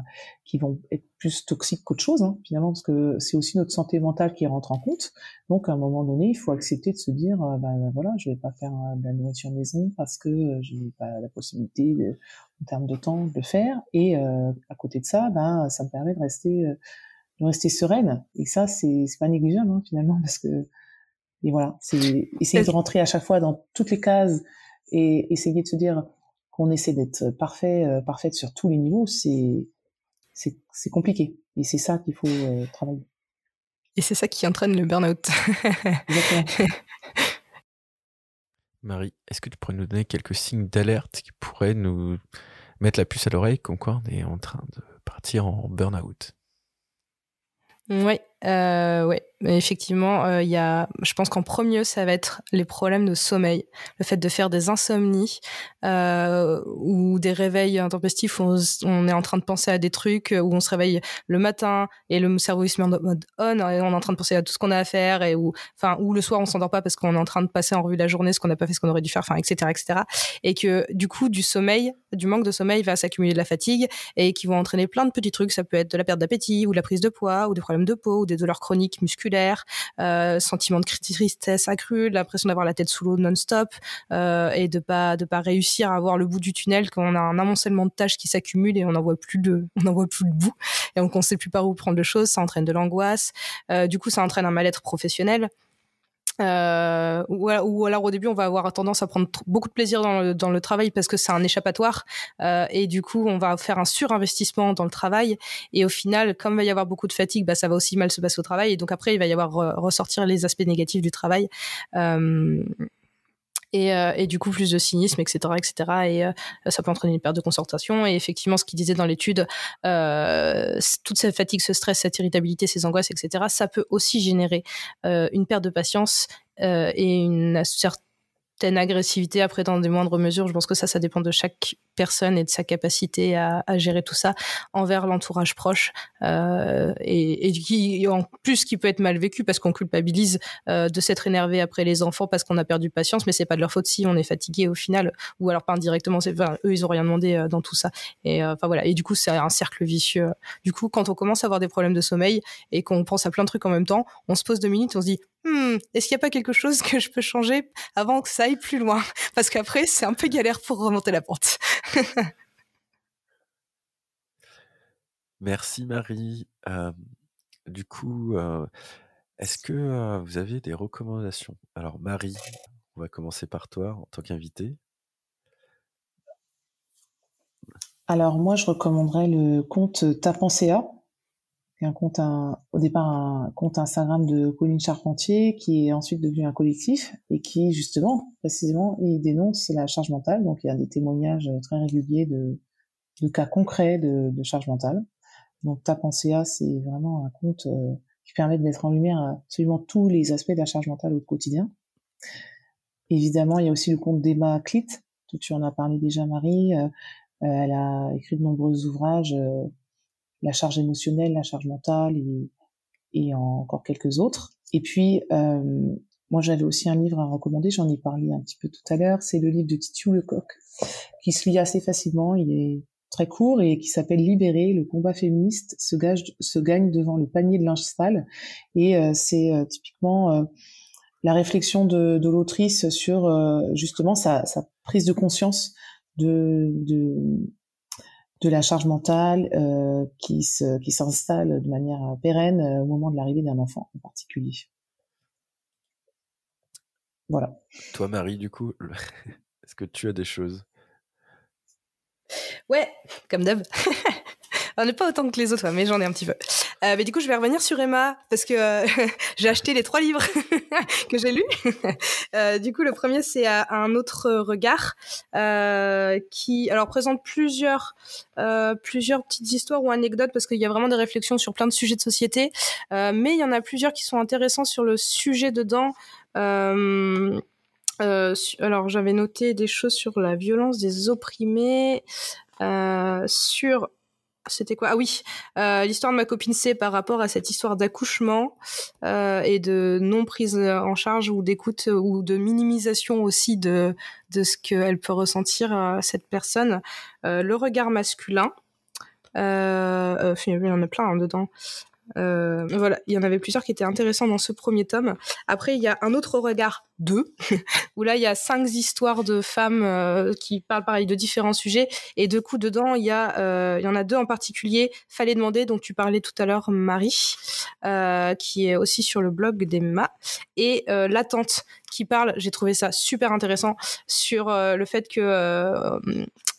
qui vont être plus toxiques qu'autre chose hein, finalement parce que c'est aussi notre santé mentale qui rentre en compte. Donc à un moment donné, il faut accepter de se dire euh, ben, voilà, je vais pas faire euh, de la nourriture maison parce que je n'ai pas la possibilité de, en termes de temps de le faire et à côté de ça, ben ça me permet de rester de rester sereine. Et ça, c'est pas négligeable hein, finalement parce que et voilà, c'est essayer de rentrer à chaque fois dans toutes les cases et essayer de se dire qu'on essaie d'être parfait, euh, parfaite sur tous les niveaux, c'est c'est compliqué. Et c'est ça qu'il faut euh, travailler. Et c'est ça qui entraîne le burn-out. Marie, est-ce que tu pourrais nous donner quelques signes d'alerte qui pourraient nous mettre la puce à l'oreille comme quoi on est en train de partir en burn-out? Oui, euh, ouais, effectivement, il euh, y a, je pense qu'en premier, ça va être les problèmes de sommeil, le fait de faire des insomnies euh, ou des réveils intempestifs où on, est en train de penser à des trucs, où on se réveille le matin et le cerveau il se met en mode on, et on est en train de penser à tout ce qu'on a à faire et où, enfin, ou le soir on s'endort pas parce qu'on est en train de passer en revue la journée, ce qu'on n'a pas fait, ce qu'on aurait dû faire, enfin, etc., etc. Et que du coup, du sommeil, du manque de sommeil va s'accumuler de la fatigue et qui vont entraîner plein de petits trucs. Ça peut être de la perte d'appétit ou de la prise de poids ou des problèmes de peau ou des douleurs chroniques musculaires, euh, sentiment de tristesse accrue, l'impression d'avoir la tête sous l'eau non-stop euh, et de pas de pas réussir à voir le bout du tunnel quand on a un amoncellement de tâches qui s'accumulent et on n'en voit plus de on voit plus le bout et on sait plus par où prendre les choses, ça entraîne de l'angoisse. Euh, du coup, ça entraîne un mal-être professionnel. Euh, ou, alors au début on va avoir tendance à prendre beaucoup de plaisir dans le, dans le travail parce que c'est un échappatoire. Euh, et du coup on va faire un surinvestissement dans le travail. Et au final comme il va y avoir beaucoup de fatigue bah, ça va aussi mal se passer au travail. Et donc après il va y avoir ressortir les aspects négatifs du travail. Euh, et, euh, et, du coup plus de cynisme, etc., etc. Et euh, ça peut entraîner une perte de concentration. Et effectivement, ce qu'il disait dans l'étude, euh, toute cette fatigue, ce stress, cette irritabilité, ces angoisses, etc., ça peut aussi générer une perte de patience et une certaine agressivité après dans des moindres mesures. Je pense que ça, ça dépend de chaque personne et de sa capacité à, gérer tout ça envers l'entourage proche euh, et, et, qui en plus qui peut être mal vécu parce qu'on culpabilise euh, de s'être énervé après les enfants parce qu'on a perdu patience mais c'est pas de leur faute si on est fatigué au final ou alors pas indirectement c'est enfin, eux ils ont rien demandé euh, dans tout ça. Et enfin voilà. Et du coup c'est un cercle vicieux. Du coup quand on commence à avoir des problèmes de sommeil et qu'on pense à plein de trucs en même temps on se pose deux minutes on se dit hmm, est-ce qu'il n'y a pas quelque chose que je peux changer avant que ça aille plus loin? Parce qu'après, c'est un peu galère pour remonter la pente. Merci Marie. du coup, est-ce que vous avez des recommandations? Alors Marie, on va commencer par toi en tant qu'invitée. Alors moi, je recommanderais le compte Un compte, au départ un compte Instagram de Pauline Charpentier, qui est ensuite devenu un collectif et qui justement, précisément, il dénonce la charge mentale. Donc il y a des témoignages très réguliers de, de cas concrets de, charge mentale. Donc Ta A, c'est vraiment un compte euh, qui permet de mettre en lumière absolument tous les aspects de la charge mentale au quotidien. Évidemment, il y a aussi le compte d'Emma Clit, tu en as parlé déjà Marie. Euh, euh, elle a écrit de nombreux ouvrages la charge émotionnelle, la charge mentale et, encore quelques autres. Et puis, euh, moi, j'avais aussi un livre à recommander, j'en ai parlé un petit peu tout à l'heure, c'est le livre de Titiou Lecoq, qui se lit assez facilement, il est très court et qui s'appelle Libérer, le combat féministe se, gage, se gagne devant le panier de linge sale. Et euh, c'est euh, typiquement la réflexion de, l'autrice sur justement sa, prise de conscience de, de la charge mentale euh, qui se, qui s'installe de manière euh, pérenne euh, au moment de l'arrivée d'un enfant en particulier. Voilà. Toi, Marie, du coup. Est-ce que tu as des choses? Ouais, comme d'hab. On n'est pas autant que les autres, mais j'en ai un petit peu. Euh, mais du coup, je vais revenir sur Emma parce que euh, j'ai acheté les trois livres que j'ai lus. Euh, du coup, le premier, c'est un autre regard qui, alors, présente plusieurs, plusieurs petites histoires ou anecdotes parce qu'il y a vraiment des réflexions sur plein de sujets de société. mais il y en a plusieurs qui sont intéressants sur le sujet dedans. alors, j'avais noté des choses sur la violence des opprimés, sur c'était quoi? Ah oui, euh, l'histoire de ma copine C par rapport à cette histoire d'accouchement euh, et de non prise en charge ou d'écoute ou de minimisation aussi de de ce qu'elle peut ressentir euh, cette personne. le regard masculin. Il y en a plein hein, dedans. Euh, voilà, il y en avait plusieurs qui étaient intéressants dans ce premier tome. Après, il y a un autre regard 2, où là, il y a cinq histoires de femmes euh, qui parlent pareil de différents sujets. Et de coup, dedans, il y, euh, il y en a deux en particulier. Fallait demander, dont tu parlais tout à l'heure, Marie, qui est aussi sur le blog d'Emma. Et L'attente, qui parle, j'ai trouvé ça super intéressant, sur le fait que...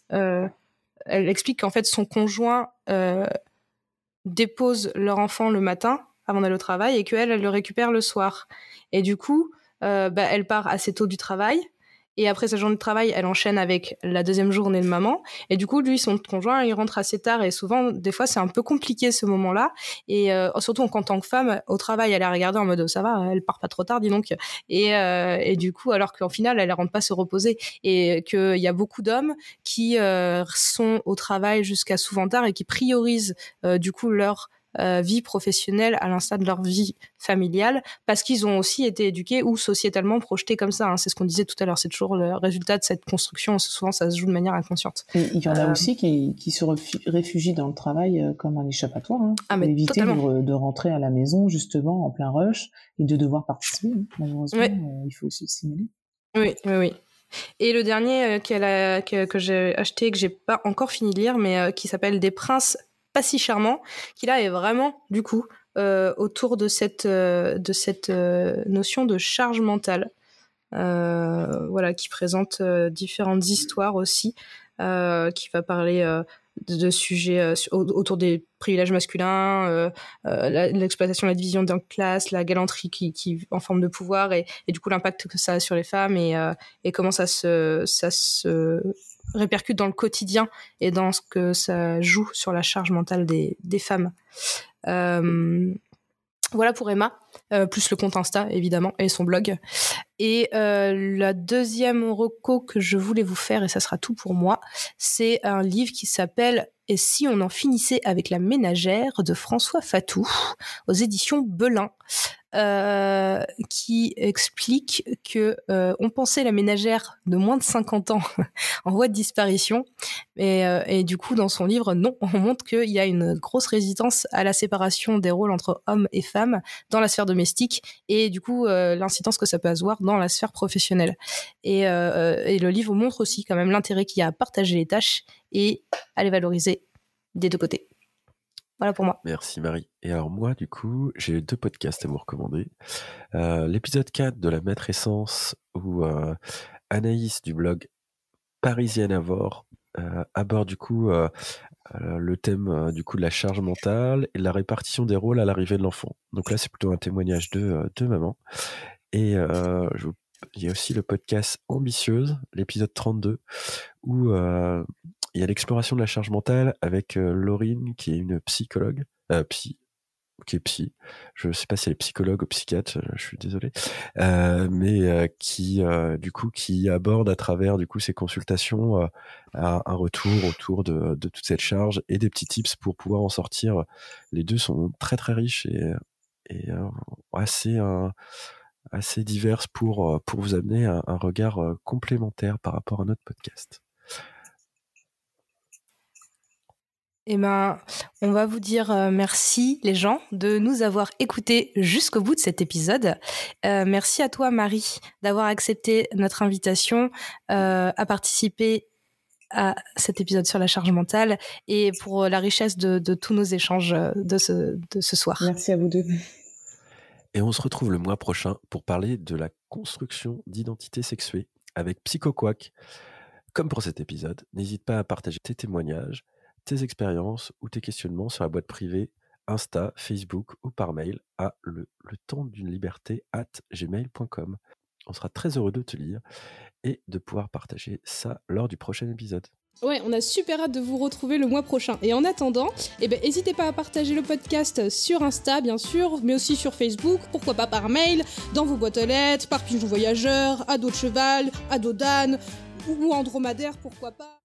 elle explique qu'en fait, son conjoint déposent leur enfant le matin avant d'aller au travail et qu'elle, elle le récupère le soir. Et du coup, euh, bah, elle part assez tôt du travail. Et après sa journée de travail, elle enchaîne avec la deuxième journée de maman. Et du coup, lui, son conjoint, il rentre assez tard. Et souvent, des fois, c'est un peu compliqué ce moment-là. Et euh, surtout en tant que femme, au travail, elle a regardé en mode ça va, elle part pas trop tard, dis donc. Et, euh, et du coup, alors qu'en final, elle rentre pas se reposer. Et qu'il y a beaucoup d'hommes qui euh, sont au travail jusqu'à souvent tard et qui priorisent euh, du coup leur euh, vie professionnelle à l'instar de leur vie familiale, parce qu'ils ont aussi été éduqués ou sociétalement projetés comme ça. Hein. C'est ce qu'on disait tout à l'heure. C'est toujours le résultat de cette construction. Souvent, ça se joue de manière inconsciente. il y en a euh, aussi qui, qui, se réfugient dans le travail euh, comme un échappatoire, hein, ah, pour éviter de, de, rentrer à la maison justement en plein rush et de devoir participer. Hein. Malheureusement, il faut aussi simuler. Oui, oui, oui. Et le dernier a, que, que j'ai acheté, que j'ai pas encore fini de lire, mais qui s'appelle Des princes pas si charmant, qui là est vraiment du coup euh, autour de cette euh, de cette euh, notion de charge mentale, voilà, qui présente différentes histoires aussi, qui va parler de, sujets autour des privilèges masculins, l'exploitation, la, division d'un classe, la galanterie qui, en forme de pouvoir et, et du coup l'impact que ça a sur les femmes et, et comment ça se ça se répercute dans le quotidien et dans ce que ça joue sur la charge mentale des, femmes. Euh, voilà pour Emma, euh, plus le compte Insta évidemment et son blog. Et euh, la deuxième reco que je voulais vous faire, et ça sera tout pour moi, c'est un livre qui s'appelle Et si on en finissait avec la ménagère de François Fatou aux éditions Belin. Euh, qui explique que euh, on pensait la ménagère de moins de 50 ans en voie de disparition, et, euh, et, du coup dans son livre non, on montre qu'il y a une grosse résistance à la séparation des rôles entre hommes et femmes dans la sphère domestique, et du coup l'incidence que ça peut avoir dans la sphère professionnelle. Et le livre montre aussi quand même l'intérêt qu'il y a à partager les tâches et à les valoriser des deux côtés. Voilà pour. Merci Marie. Et alors moi, du coup, j'ai deux podcasts à vous recommander. Euh, l'épisode 4 de La Maître Essence, où euh, Anaïs du blog Parisienne Avor euh, aborde du coup le thème du coup de la charge mentale et de la répartition des rôles à l'arrivée de l'enfant. Donc là, c'est plutôt un témoignage de, de maman. Et il y a aussi le podcast Ambitieuse, l'épisode 32, où il y a l'exploration de la charge mentale avec euh, Laurine, qui est une psychologue, euh, psy, qui est psy. Je ne sais pas si elle est psychologue ou psychiatre, euh, je suis désolé, euh, mais euh, qui, du coup, qui aborde à travers du coup ces consultations un retour autour de, de, toute cette charge et des petits tips pour pouvoir en sortir. Les deux sont très très riches et, et assez assez diverses pour pour vous amener un regard complémentaire par rapport à notre podcast. Eh ben, on va vous dire euh, merci les gens de nous avoir écoutés jusqu'au bout de cet épisode. Euh, merci à toi Marie d'avoir accepté notre invitation euh, à participer à cet épisode sur la charge mentale et pour la richesse de, de tous nos échanges de ce, de ce soir. Merci à vous deux. Et on se retrouve le mois prochain pour parler de la construction d'identité sexuée avec PsychoQuack. Comme pour cet épisode, n'hésite pas à partager tes témoignages, tes expériences ou tes questionnements sur la boîte privée Insta, Facebook ou par mail à le, le temps d'une liberté at gmail.com. On sera très heureux de te lire et de pouvoir partager ça lors du prochain épisode. Ouais, on a super hâte de vous retrouver le mois prochain. Et en attendant, eh ben, n'hésitez pas à partager le podcast sur Insta, bien sûr, mais aussi sur Facebook, pourquoi pas par mail, dans vos boîtes aux lettres, par pigeon voyageur, à dos de cheval, à dos d'âne, ou dromadaire, pourquoi pas.